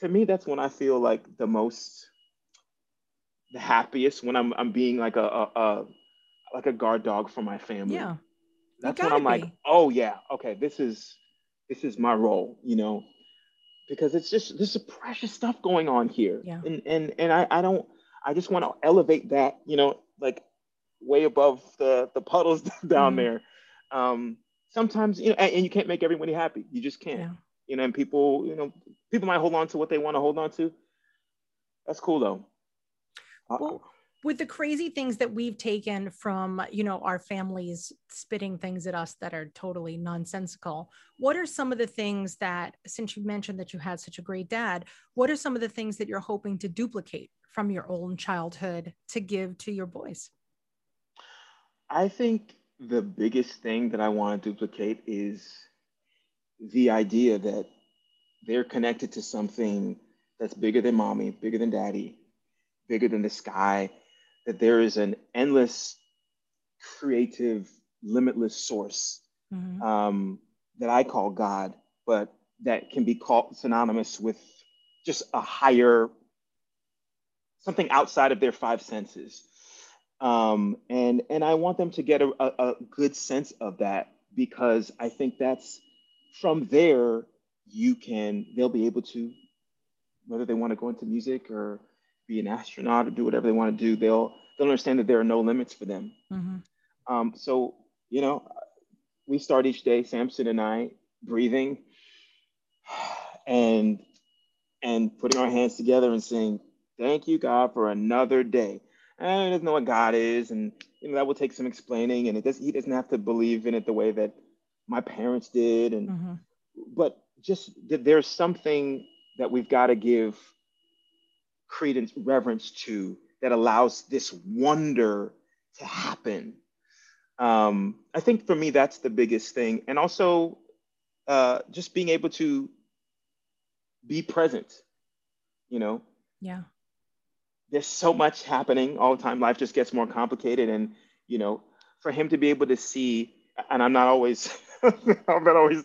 To me, that's when I feel like the most the happiest when I'm I'm being like a, a, a like a guard dog for my family. Yeah. That's when I'm be. like, oh yeah, okay, this is this is my role, you know because it's just there's some precious stuff going on here. Yeah. And and and I, I don't I just want to elevate that, you know, like way above the the puddles down mm there. Um sometimes you know and, and, you can't make everybody happy. You just can't. Yeah. You know, and people, you know, people might hold on to what they want to hold on to. That's cool though. Well, with the crazy things that we've taken from you know our families spitting things at us that are totally nonsensical what are some of the things that since you mentioned that you had such a great dad what are some of the things that you're hoping to duplicate from your own childhood to give to your boys? I think the biggest thing that i want to duplicate is the idea that they're connected to something that's bigger than mommy bigger than daddy bigger than the sky that there is an endless creative, limitless source mm-hmm. um, that I call God, but that can be called synonymous with just a higher something outside of their five senses. Um, and and I want them to get a, a, a good sense of that because I think that's from there you can they'll be able to whether they want to go into music or be an astronaut or do whatever they want to do they'll they'll understand that there are no limits for them mm-hmm. um, so you know we start each day samson and i breathing and and putting our hands together and saying thank you god for another day and he doesn't know what god is and you know that will take some explaining and it does he doesn't have to believe in it the way that my parents did and mm-hmm. but just that there's something that we've got to give credence reverence to that allows this wonder to happen. Um, i think for me that's the biggest thing. And also uh, just being able to be present you know? Yeah. There's so much happening all the time. Life just gets more complicated. And you know for him to be able to see and i'm not always i'm not always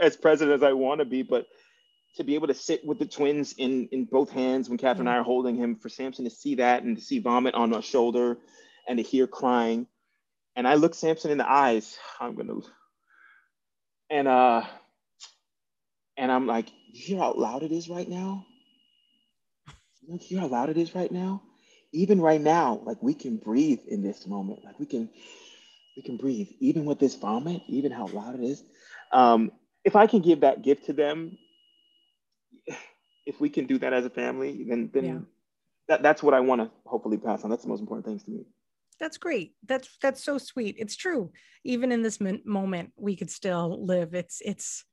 as present as i want to be but to be able to sit with the twins in in both hands when catherine and i are holding him for samson to see that and to see vomit on my shoulder and to hear crying. And i look samson in the eyes. I'm gonna and uh and i'm like you hear how loud it is right now? You hear how loud it is right now? Even right now like we can breathe in this moment. Like we can we can breathe. Even with this vomit even how loud it is. Um if i can give that gift to them if we can do that as a family then then yeah. that, that's what i want to hopefully pass on. That's the most important things to me. That's great. That's that's so sweet. It's true. Even in this moment we could still live. It's it's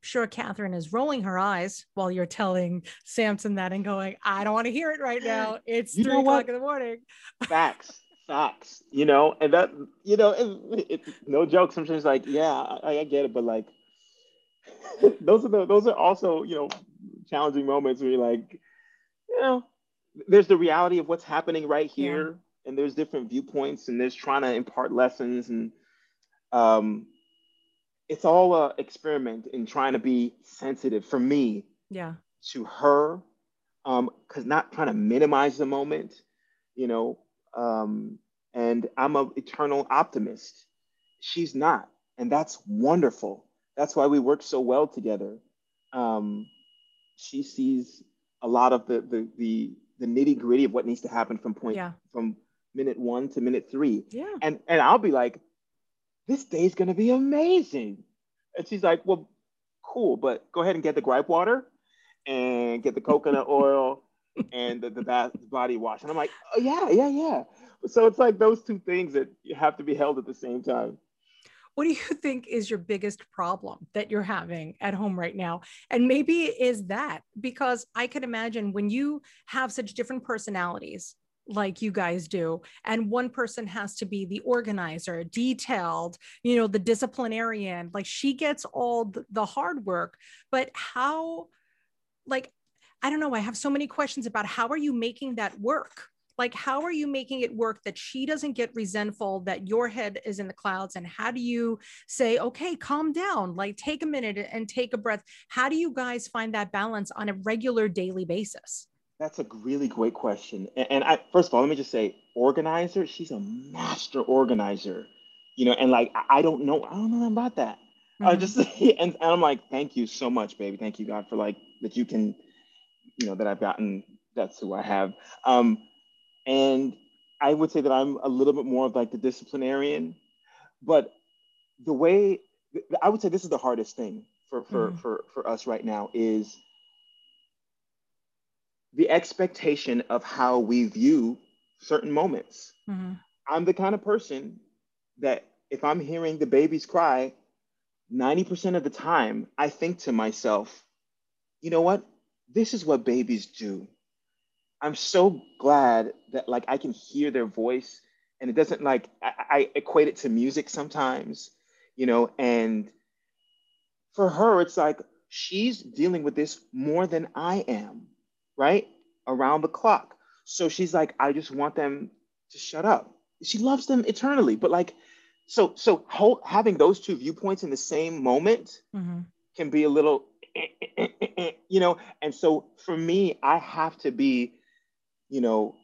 sure catherine is rolling her eyes while you're telling samson that and going i don't want to hear it right now. It's you three o'clock in the morning. Facts. Facts. You know and that you know it, it, no joke sometimes like yeah I, I get it but like those are the those are also you know challenging moments where you're like you know there's the reality of what's happening right here yeah and there's different viewpoints and there's trying to impart lessons and um, it's all a experiment in trying to be sensitive for me yeah. to her um because not trying to minimize the moment you know um and i'm an eternal optimist. She's not and that's wonderful. That's why we work so well together. Um she sees a lot of the the the, the nitty gritty of what needs to happen from point yeah. from minute one to minute three. Yeah. And and I'll be like, this day's gonna be amazing. And she's like, well, cool, but go ahead and get the gripe water and get the coconut oil and the, the bath body wash. And I'm like, oh yeah, yeah, yeah. So it's like those two things that you have to be held at the same time. What do you think is your biggest problem that you're having at home right now? And maybe is that because I can imagine when you have such different personalities like you guys do and one person has to be the organizer detailed you know the disciplinarian like she gets all the hard work but how like i don't know i have so many questions about how are you making that work like how are you making it work that she doesn't get resentful that your head is in the clouds and how do you say okay calm down like take a minute and take a breath how do you guys find that balance on a regular daily basis that's a really great question. And, and I first of all, let me just say, organizer, she's a master organizer. You know, and like I don't know, I don't know about that. Mm-hmm. I just and, and I'm like, thank you so much, baby. Thank you, God, for like that you can, you know, that I've gotten that's who I have. Um, and I would say that I'm a little bit more of like the disciplinarian, but the way I would say this is the hardest thing for for mm-hmm. for, for us right now is the expectation of how we view certain moments. Mm-hmm. I'm the kind of person that if I'm hearing the babies cry, 90% of the time, I think to myself, you know what? This is what babies do. I'm so glad that like I can hear their voice and it doesn't like I, I equate it to music sometimes, you know, and for her, it's like she's dealing with this more than I am right? Around the clock. So she's like, I just want them to shut up. she loves them eternally. But like, so so whole, having those two viewpoints in the same moment mm-hmm. can be a little, eh, eh, eh, you know. And so for me, I have to be, you know,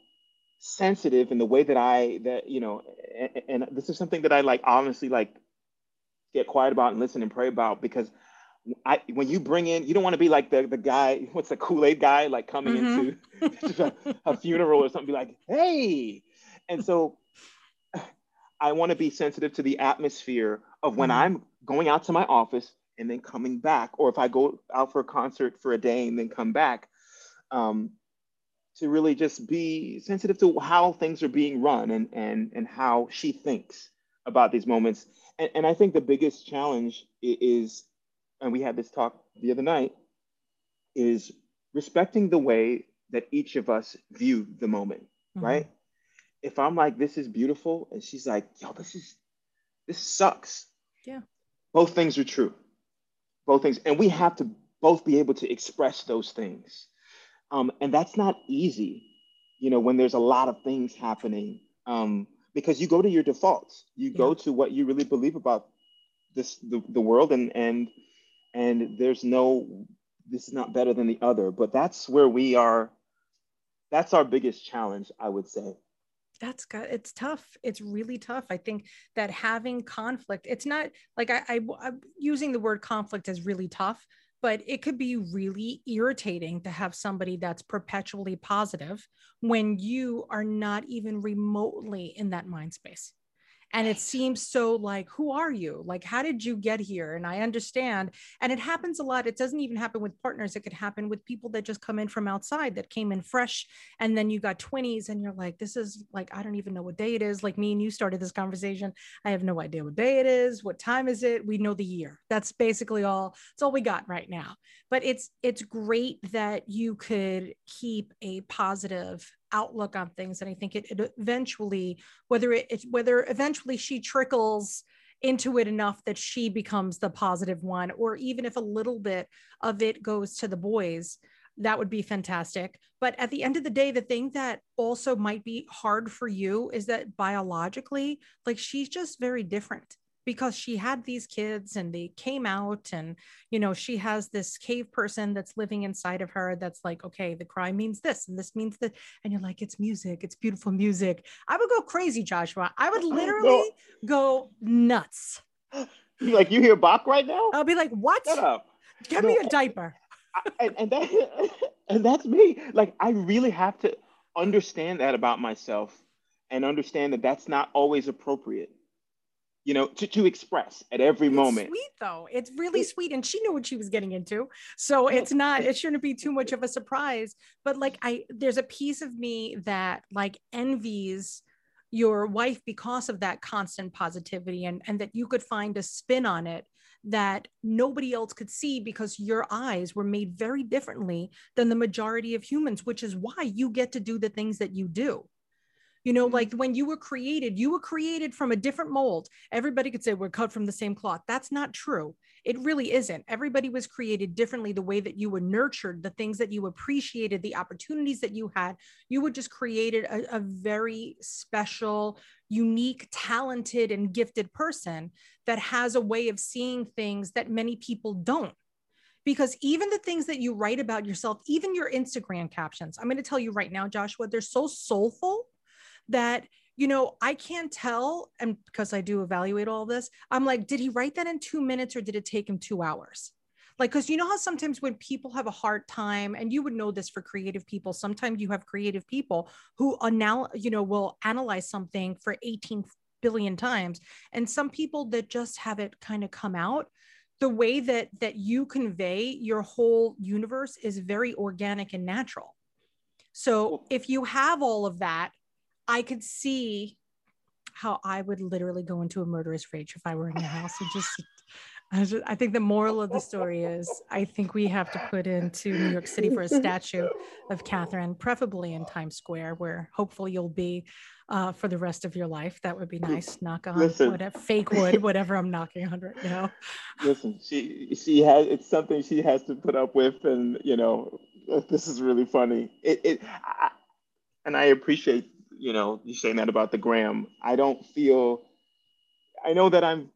sensitive in the way that I that you know, and, and this is something that I like honestly like get quiet about and listen and pray about because I, when you bring in, you don't want to be like the, the guy, what's the Kool-Aid guy, like coming mm-hmm. into a, a, funeral or something, be like, hey. And so I want to be sensitive to the atmosphere of when mm-hmm. I'm going out to my office and then coming back, or if I go out for a concert for a day and then come back, um, to really just be sensitive to how things are being run and, and, and how she thinks about these moments. And, and I think the biggest challenge is and we had this talk the other night, is respecting the way that each of us view the moment, mm-hmm. right? If I'm like, this is beautiful, and she's like, yo, this is, this sucks. Yeah. Both things are true. Both things. And we have to both be able to express those things. Um, and that's not easy, you know, when there's a lot of things happening. Um, because you go to your defaults. You yeah. go to what you really believe about this the, the world and and and there's no this is not better than the other but that's where we are that's our biggest challenge i would say that's got it's tough it's really tough i think that having conflict it's not like I, I i'm using the word conflict is really tough but it could be really irritating to have somebody that's perpetually positive when you are not even remotely in that mind space and it seems so like who are you? Like how did you get here? And i understand and it happens a lot. It doesn't even happen with partners. It could happen with people that just come in from outside that came in fresh and then you got 20s and you're like this is like i don't even know what day it is. Like me and you started this conversation i have no idea what day it is. What time is it? We know the year. That's basically all it's all we got right now. But it's it's great that you could keep a positive outlook on things and i think it, it eventually whether it, it whether eventually she trickles into it enough that she becomes the positive one or even if a little bit of it goes to the boys that would be fantastic. But at the end of the day the thing that also might be hard for you is that biologically like she's just very different because she had these kids and they came out and you know she has this cave person that's living inside of her that's like okay the cry means this and this means that and you're like it's music. It's beautiful music. I would go crazy joshua. I would literally go nuts. Like you hear bach right now? I'll be like what? Shut up. get no, me a diaper. I, and, and that and that's me. Like i really have to understand that about myself and understand that that's not always appropriate you know, to, to express at every it's moment. Sweet though. It's really it, sweet. And she knew what she was getting into. So it's not, it shouldn't be too much of a surprise. But like I there's a piece of me that like envies your wife because of that constant positivity and, and that you could find a spin on it that nobody else could see because your eyes were made very differently than the majority of humans, which is why you get to do the things that you do. You know, mm-hmm. like when you were created, you were created from a different mold. Everybody could say we're cut from the same cloth. That's not true. It really isn't. Everybody was created differently the way that you were nurtured, the things that you appreciated, the opportunities that you had. You were just created a, a very special, unique, talented, and gifted person that has a way of seeing things that many people don't because even the things that you write about yourself, even your Instagram captions, I'm going to tell you right now, Joshua, they're so soulful that you know, I can't tell. And because I do evaluate all this, I'm like, did he write that in two minutes or did it take him two hours? Like, because you know how sometimes when people have a hard time, and you would know this for creative people, sometimes you have creative people who are now, you know, will analyze something for 18 billion times. And some people that just have it kind of come out the way that that you convey your whole universe is very organic and natural so if you have all of that I could see how I would literally go into a murderous rage if I were in your house and just I, just, I think the moral of the story is I think we have to put into New York City for a statue of Catherine, preferably in Times Square, where hopefully you'll be uh, for the rest of your life. That would be nice. Knock on listen, whatever fake wood, whatever I'm knocking on right now. Listen, she she has it's something she has to put up with, and you know this is really funny. It, it I, and I appreciate you know, you saying that about the gram. I don't feel, I know that I'm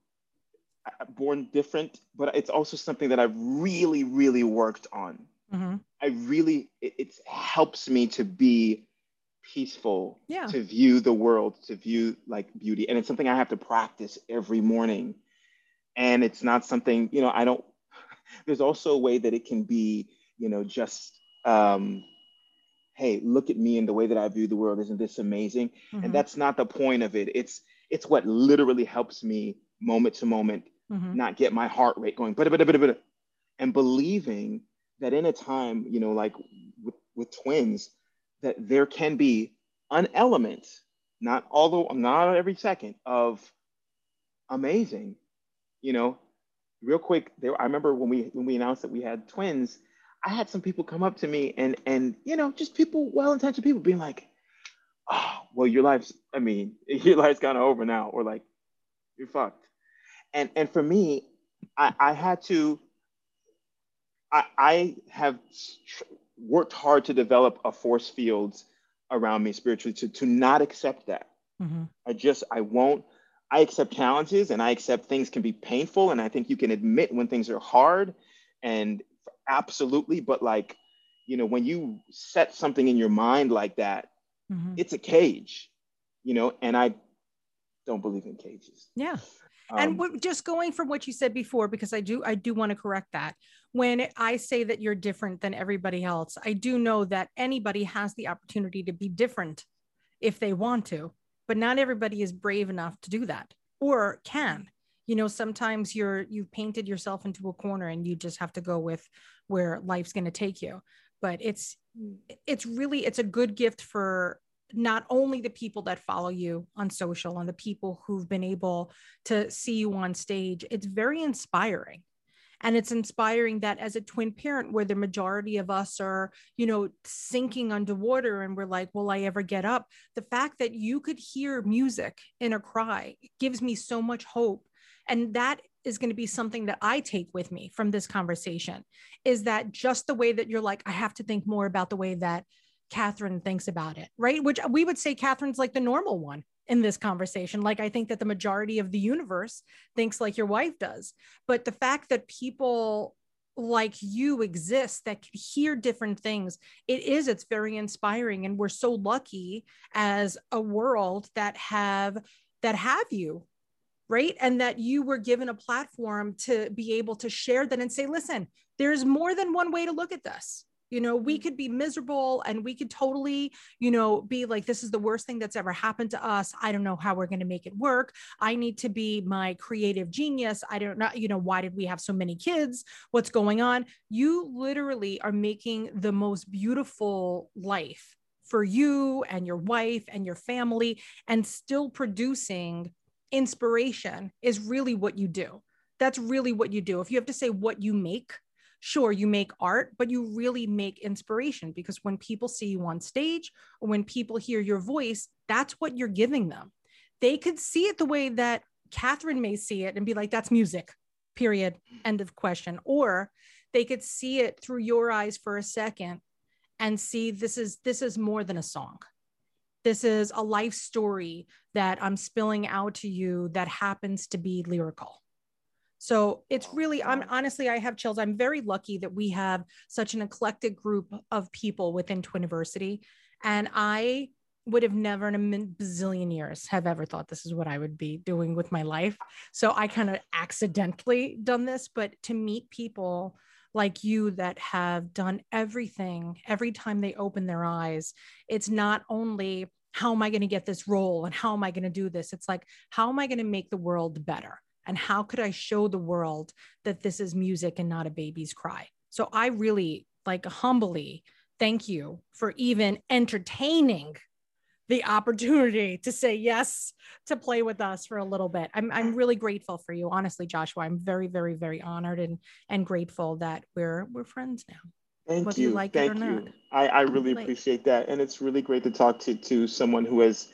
born different, but it's also something that I've really, really worked on. Mm-hmm. I really, it, it, helps me to be peaceful, yeah. to view the world, to view like beauty. And it's something I have to practice every morning. And it's not something, you know, I don't, there's also a way that it can be, you know, just, um, hey, look at me and the way that I view the world. Isn't this amazing? Mm-hmm. And that's not the point of it. It's, it's what literally helps me moment to moment mm-hmm. not get my heart rate going, but and believing that in a time, you know, like with, with twins, that there can be an element, not although not every second, of amazing. You know, real quick, there I remember when we when we announced that we had twins, I had some people come up to me and and you know, just people, well-intentioned people being like, oh, well, your life's, I mean, your life's kind of over now, or like, you're fucked and and for me, I, I had to. I, I have worked hard to develop a force field around me spiritually to to not accept that. Mm-hmm. I just I won't. I accept challenges and I accept things can be painful, and I think you can admit when things are hard, and absolutely. But like, you know, when you set something in your mind like that, mm-hmm. it's a cage, you know. And I don't believe in cages. Yeah and um, just going from what you said before because i do i do want to correct that when i say that you're different than everybody else i do know that anybody has the opportunity to be different if they want to but not everybody is brave enough to do that or can you know sometimes you're you've painted yourself into a corner and you just have to go with where life's going to take you but it's it's really it's a good gift for not only the people that follow you on social and the people who've been able to see you on stage, it's very inspiring. And it's inspiring that as a twin parent, where the majority of us are, you know, sinking underwater and we're like, will I ever get up? The fact that you could hear music in a cry gives me so much hope. And that is going to be something that I take with me from this conversation is that just the way that you're like, I have to think more about the way that Catherine thinks about it, right? Which we would say Catherine's like the normal one in this conversation. Like I think that the majority of the universe thinks like your wife does. But the fact that people like you exist that can hear different things it is it's very inspiring and we're so lucky as a world that have that have you right? And that you were given a platform to be able to share that and say listen there's more than one way to look at this. You know we mm. could be miserable and we could totally you know be like this is the worst thing that's ever happened to us. I don't know how we're going to make it work. I need to be my creative genius. I don't know you know why did we have so many kids? What's going on? You literally are making the most beautiful life for you and your wife and your family and still producing inspiration is really what you do. That's really what you do. If you have to say what you make sure you make art but you really make inspiration because when people see you on stage or when people hear your voice that's what you're giving them. They could see it the way that catherine may see it and be like that's music period end of question. Or they could see it through your eyes for a second and see this is this is more than a song this is a life story that i'm spilling out to you that happens to be lyrical so it's oh, really, I'm honestly, I have chills. I'm very lucky that we have such an eclectic group of people within Twiniversity. And I would have never in a bazillion years have ever thought this is what I would be doing with my life. So I kind of accidentally done this, but to meet people like you that have done everything every time they open their eyes, it's not only how am I going to get this role and how am I going to do this? It's like, how am I going to make the world better? and how could I show the world that this is music and not a baby's cry? So I really like humbly thank you for even entertaining the opportunity to say yes to play with us for a little bit. I'm, I'm really grateful for you. Honestly, Joshua, I'm very, very, very honored and, and grateful that we're, we're friends now. Thank Whether you. you like Thank you. I, I really appreciate that. And it's really great to talk to, to someone who has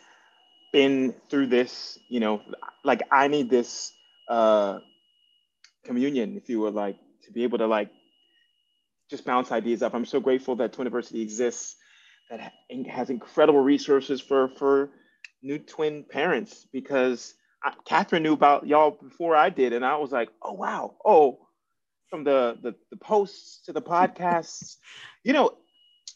been through this, you know, like I need this uh, communion, if you would like, to be able to like just bounce ideas up. I'm so grateful that Twiniversity exists, that has incredible resources for for new twin parents because I, Catherine knew about y'all before I did, and I was like, oh wow, oh, from the the, the posts to the podcasts, you know,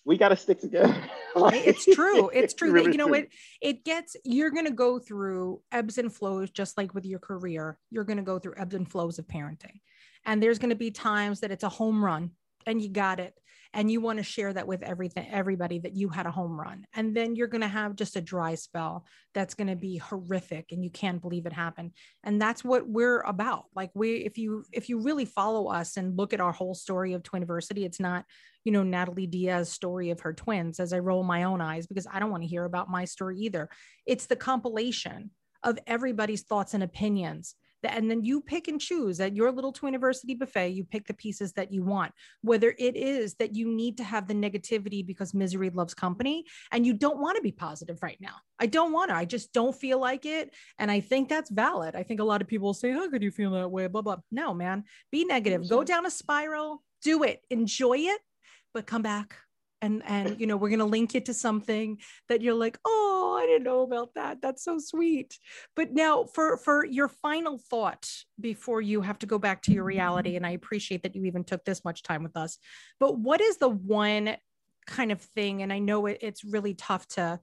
we got to stick together. it's true. It's true that you know it. It gets you're going to go through ebbs and flows, just like with your career. You're going to go through ebbs and flows of parenting, and there's going to be times that it's a home run and you got it and you want to share that with everything everybody that you had a home run. And then you're going to have just a dry spell that's going to be horrific and you can't believe it happened. And that's what we're about. Like we if you if you really follow us and look at our whole story of twiniversity it's not you know natalie diaz's story of her twins as i roll my own eyes because i don't want to hear about my story either. It's the compilation of everybody's thoughts and opinions and then you pick and choose at your little twiniversity buffet you pick the pieces that you want. Whether it is that you need to have the negativity because misery loves company and you don't want to be positive right now. I don't want to i just don't feel like it and i think that's valid. I think a lot of people say how could you feel that way? blah blah. No man be negative. Go down a spiral do it enjoy it but come back and and you know we're going to link it to something that you're like oh i didn't know about that. That's so sweet. But now for for your final thought before you have to go back to your reality and i appreciate that you even took this much time with us but what is the one kind of thing and i know it, it's really tough to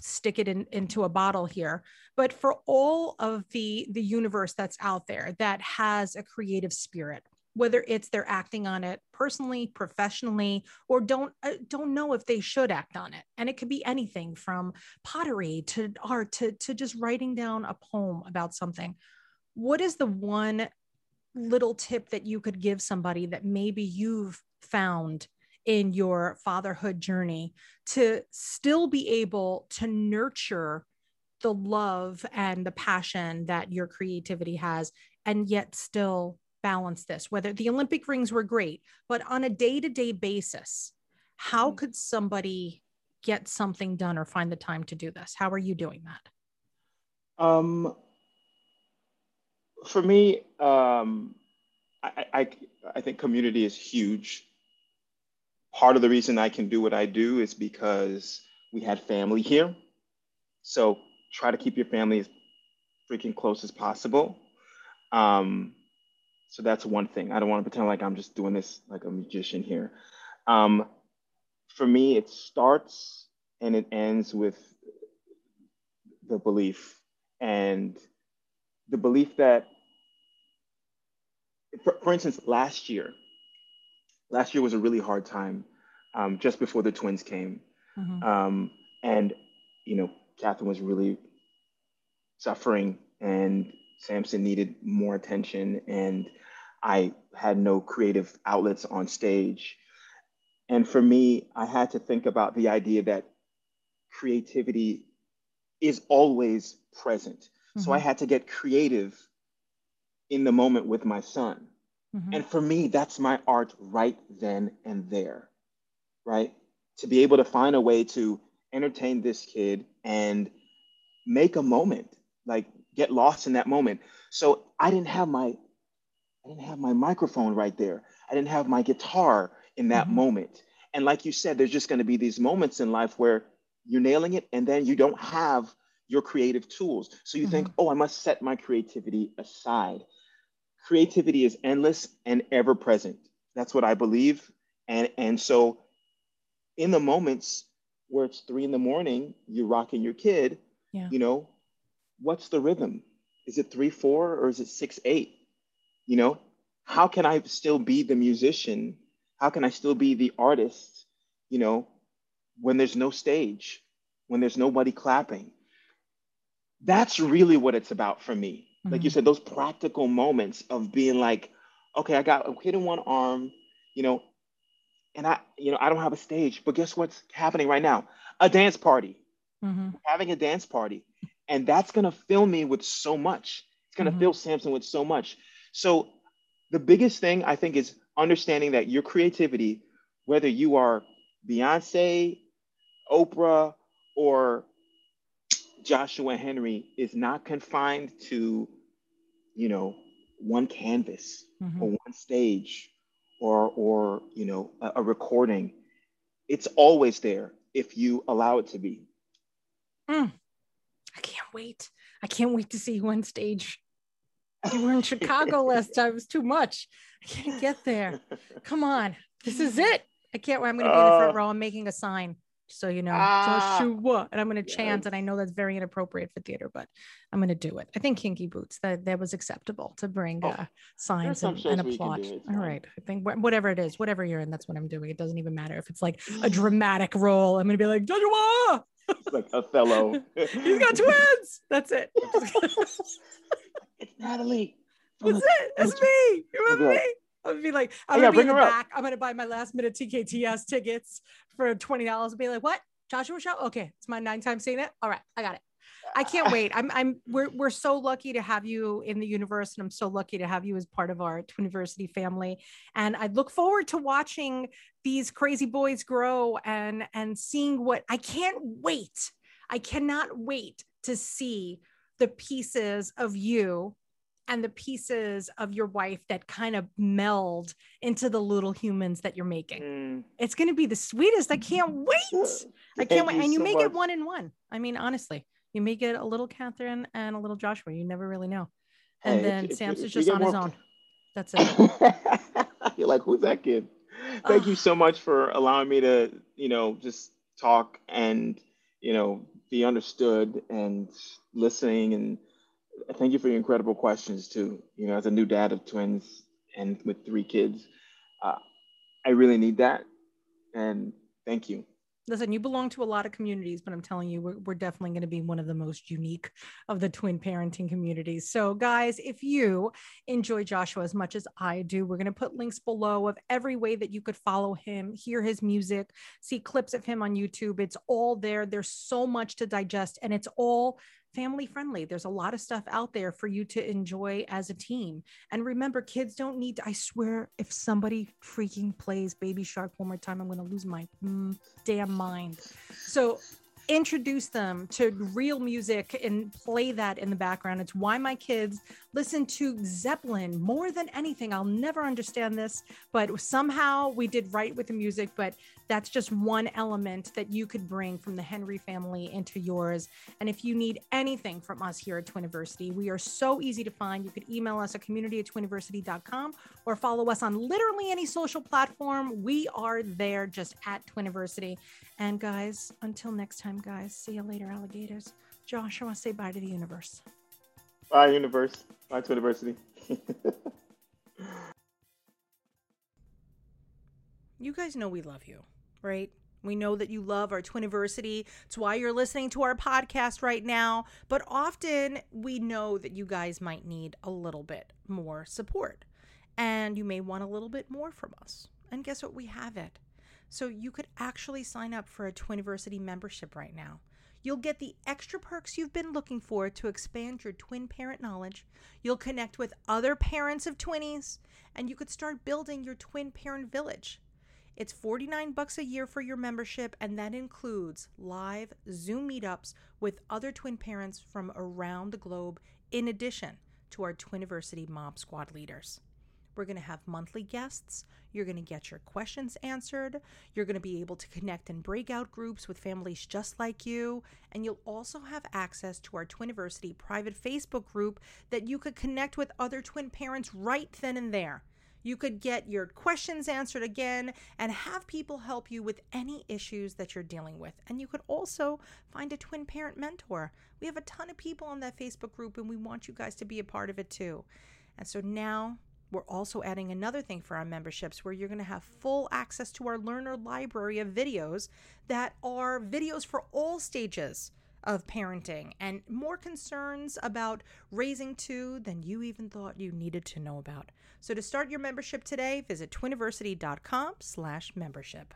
stick it in, into a bottle here but for all of the the universe that's out there that has a creative spirit whether it's they're acting on it personally professionally or don't uh, don't know if they should act on it. And it could be anything from pottery to art to, to just writing down a poem about something. What is the one little tip that you could give somebody that maybe you've found in your fatherhood journey to still be able to nurture the love and the passion that your creativity has and yet still balance this whether the olympic rings were great but on a day-to-day basis how mm-hmm. could somebody get something done or find the time to do this? How are you doing that? Um for me um I, I i think community is huge. Part of the reason i can do what i do is because we had family here. So try to keep your family as freaking close as possible. Um, so that's one thing. I don't want to pretend like I'm just doing this like a magician here. Um, for me, it starts and it ends with the belief and the belief that, for, for instance, last year, last year was a really hard time um, just before the twins came. Mm-hmm. Um, and, you know, Catherine was really suffering and Samson needed more attention and I had no creative outlets on stage. And for me, I had to think about the idea that creativity is always present. Mm-hmm. So I mm-hmm. had to get creative in the moment with my son. Mm-hmm. And for me, that's my art right then and there, right? To be able to find a way to entertain this kid and make a moment, like get lost in that moment. So I didn't have my I didn't have my microphone right there. I didn't have my guitar in that mm-hmm. moment. And like you said, there's just going to be these moments in life where you're nailing it and then you don't have your creative tools. So you mm-hmm. think, oh, I must set my creativity aside. Creativity is endless and ever present. That's what I believe. And, and so in the moments where it's three in the morning, you're rocking your kid, yeah. you know, what's the rhythm? Is it three, four, or is it six, eight? you know how can i still be the musician how can i still be the artist you know when there's no stage when there's nobody clapping that's really what it's about for me mm-hmm. like you mm-hmm. said those practical moments of being like okay i got a kid in one arm you know and i you know i don't have a stage but guess what's happening right now a dance party mm-hmm. having a dance party and that's going to fill me with so much it's going to mm-hmm. fill samson with so much so the biggest thing I think is understanding that your creativity, whether you are Beyonce, Oprah, or Joshua Henry, is not confined to, you know, one canvas mm-hmm. or one stage or or you know a, a recording. It's always there. if you allow it to be. Mm. Wait. I can't wait to see you on stage. You were in Chicago last time. It was too much. I can't get there. Come on. This is it. I can't wait. I'm going to be in the front Uh, row. I'm making a sign. So you know, Ah. Joshua, and I'm going to chant, and I know that's very inappropriate for theater, but I'm going to do it. I think Kinky Boots that that was acceptable to bring Oh, uh, signs and, and where you can applaud. do it, it's All right, I think whatever it is, whatever you're in, that's what I'm doing. It doesn't even matter if it's like a dramatic role. I'm going to be like Joshua, It's like Othello. he's got twins. That's it. it's Natalie. That's it. It's me. You remember Okay. me? I'm gonna be like, I'm yeah, gonna be in the her up. back. I'm gonna buy my last minute TKTS tickets for twenty dollars and be like, what? Joshua show? Okay, it's my nine times seeing it. All right, I got it. I can't wait. I'm I'm we're we're so lucky to have you in the universe, and I'm so lucky to have you as part of our Twiniversity family. And I look forward to watching these crazy boys grow and and seeing what I can't wait. I cannot wait to see the pieces of you and the pieces of your wife that kind of meld into the little humans that you're making. Mm. It's going to be the sweetest. I can't wait. I can't Thank wait. And you so make it one in one. I mean, honestly, you may get a little Catherine and a little Joshua. You never really know. And Hey, then if- Sam's is just on his own. That's it. You're like, who's that kid? Thank you so much for allowing me to, you know, just talk and, you know, be understood and listening. And thank you for your incredible questions too. You know, as a new dad of twins and with three kids, uh, I really need that. And thank you. Listen, you belong to a lot of communities, but I'm telling you, we're, we're definitely going to be one of the most unique of the twin parenting communities. So, guys, if you enjoy Joshua as much as I do, we're going to put links below of every way that you could follow him, hear his music, see clips of him on YouTube. It's all there. There's so much to digest, and it's all family friendly. There's a lot of stuff out there for you to enjoy as a team. And remember, kids don't need to, I swear, if somebody freaking plays Baby Shark one more time, I'm going to lose my mm, damn mind. So introduce them to real music and play that in the background. It's why my kids listen to Zeppelin more than anything. I'll never understand this, but somehow we did right with the music. But that's just one element that you could bring from the Henry family into yours. And if you need anything from us here at Twiniversity, we are so easy to find. You could email us at community at twiniversity.com or follow us on literally any social platform. We are there just at Twiniversity. And guys, until next time, guys, see you later, alligators. Josh, I want to say bye to the universe. Bye, universe. Bye, Twiniversity. You guys know we love you, right? We know that you love our Twiniversity. It's why you're listening to our podcast right now. But often we know that you guys might need a little bit more support. And you may want a little bit more from us. And guess what? We have it. So you could actually sign up for a Twiniversity membership right now. You'll get the extra perks you've been looking for to expand your twin parent knowledge. You'll connect with other parents of twinnies, and you could start building your twin parent village. It's 49 bucks a year for your membership and that includes live Zoom meetups with other twin parents from around the globe in addition to our Twiniversity Mob Squad leaders. We're going to have monthly guests. You're going to get your questions answered. You're going to be able to connect in breakout groups with families just like you. And you'll also have access to our Twiniversity private Facebook group that you could connect with other twin parents right then and there. You could get your questions answered again and have people help you with any issues that you're dealing with. And you could also find a twin parent mentor. We have a ton of people on that Facebook group and we want you guys to be a part of it too. And so now we're also adding another thing for our memberships where you're going to have full access to our learner library of videos that are videos for all stages of parenting and more concerns about raising two than you even thought you needed to know about. So to start your membership today, visit twiniversity.com slash membership.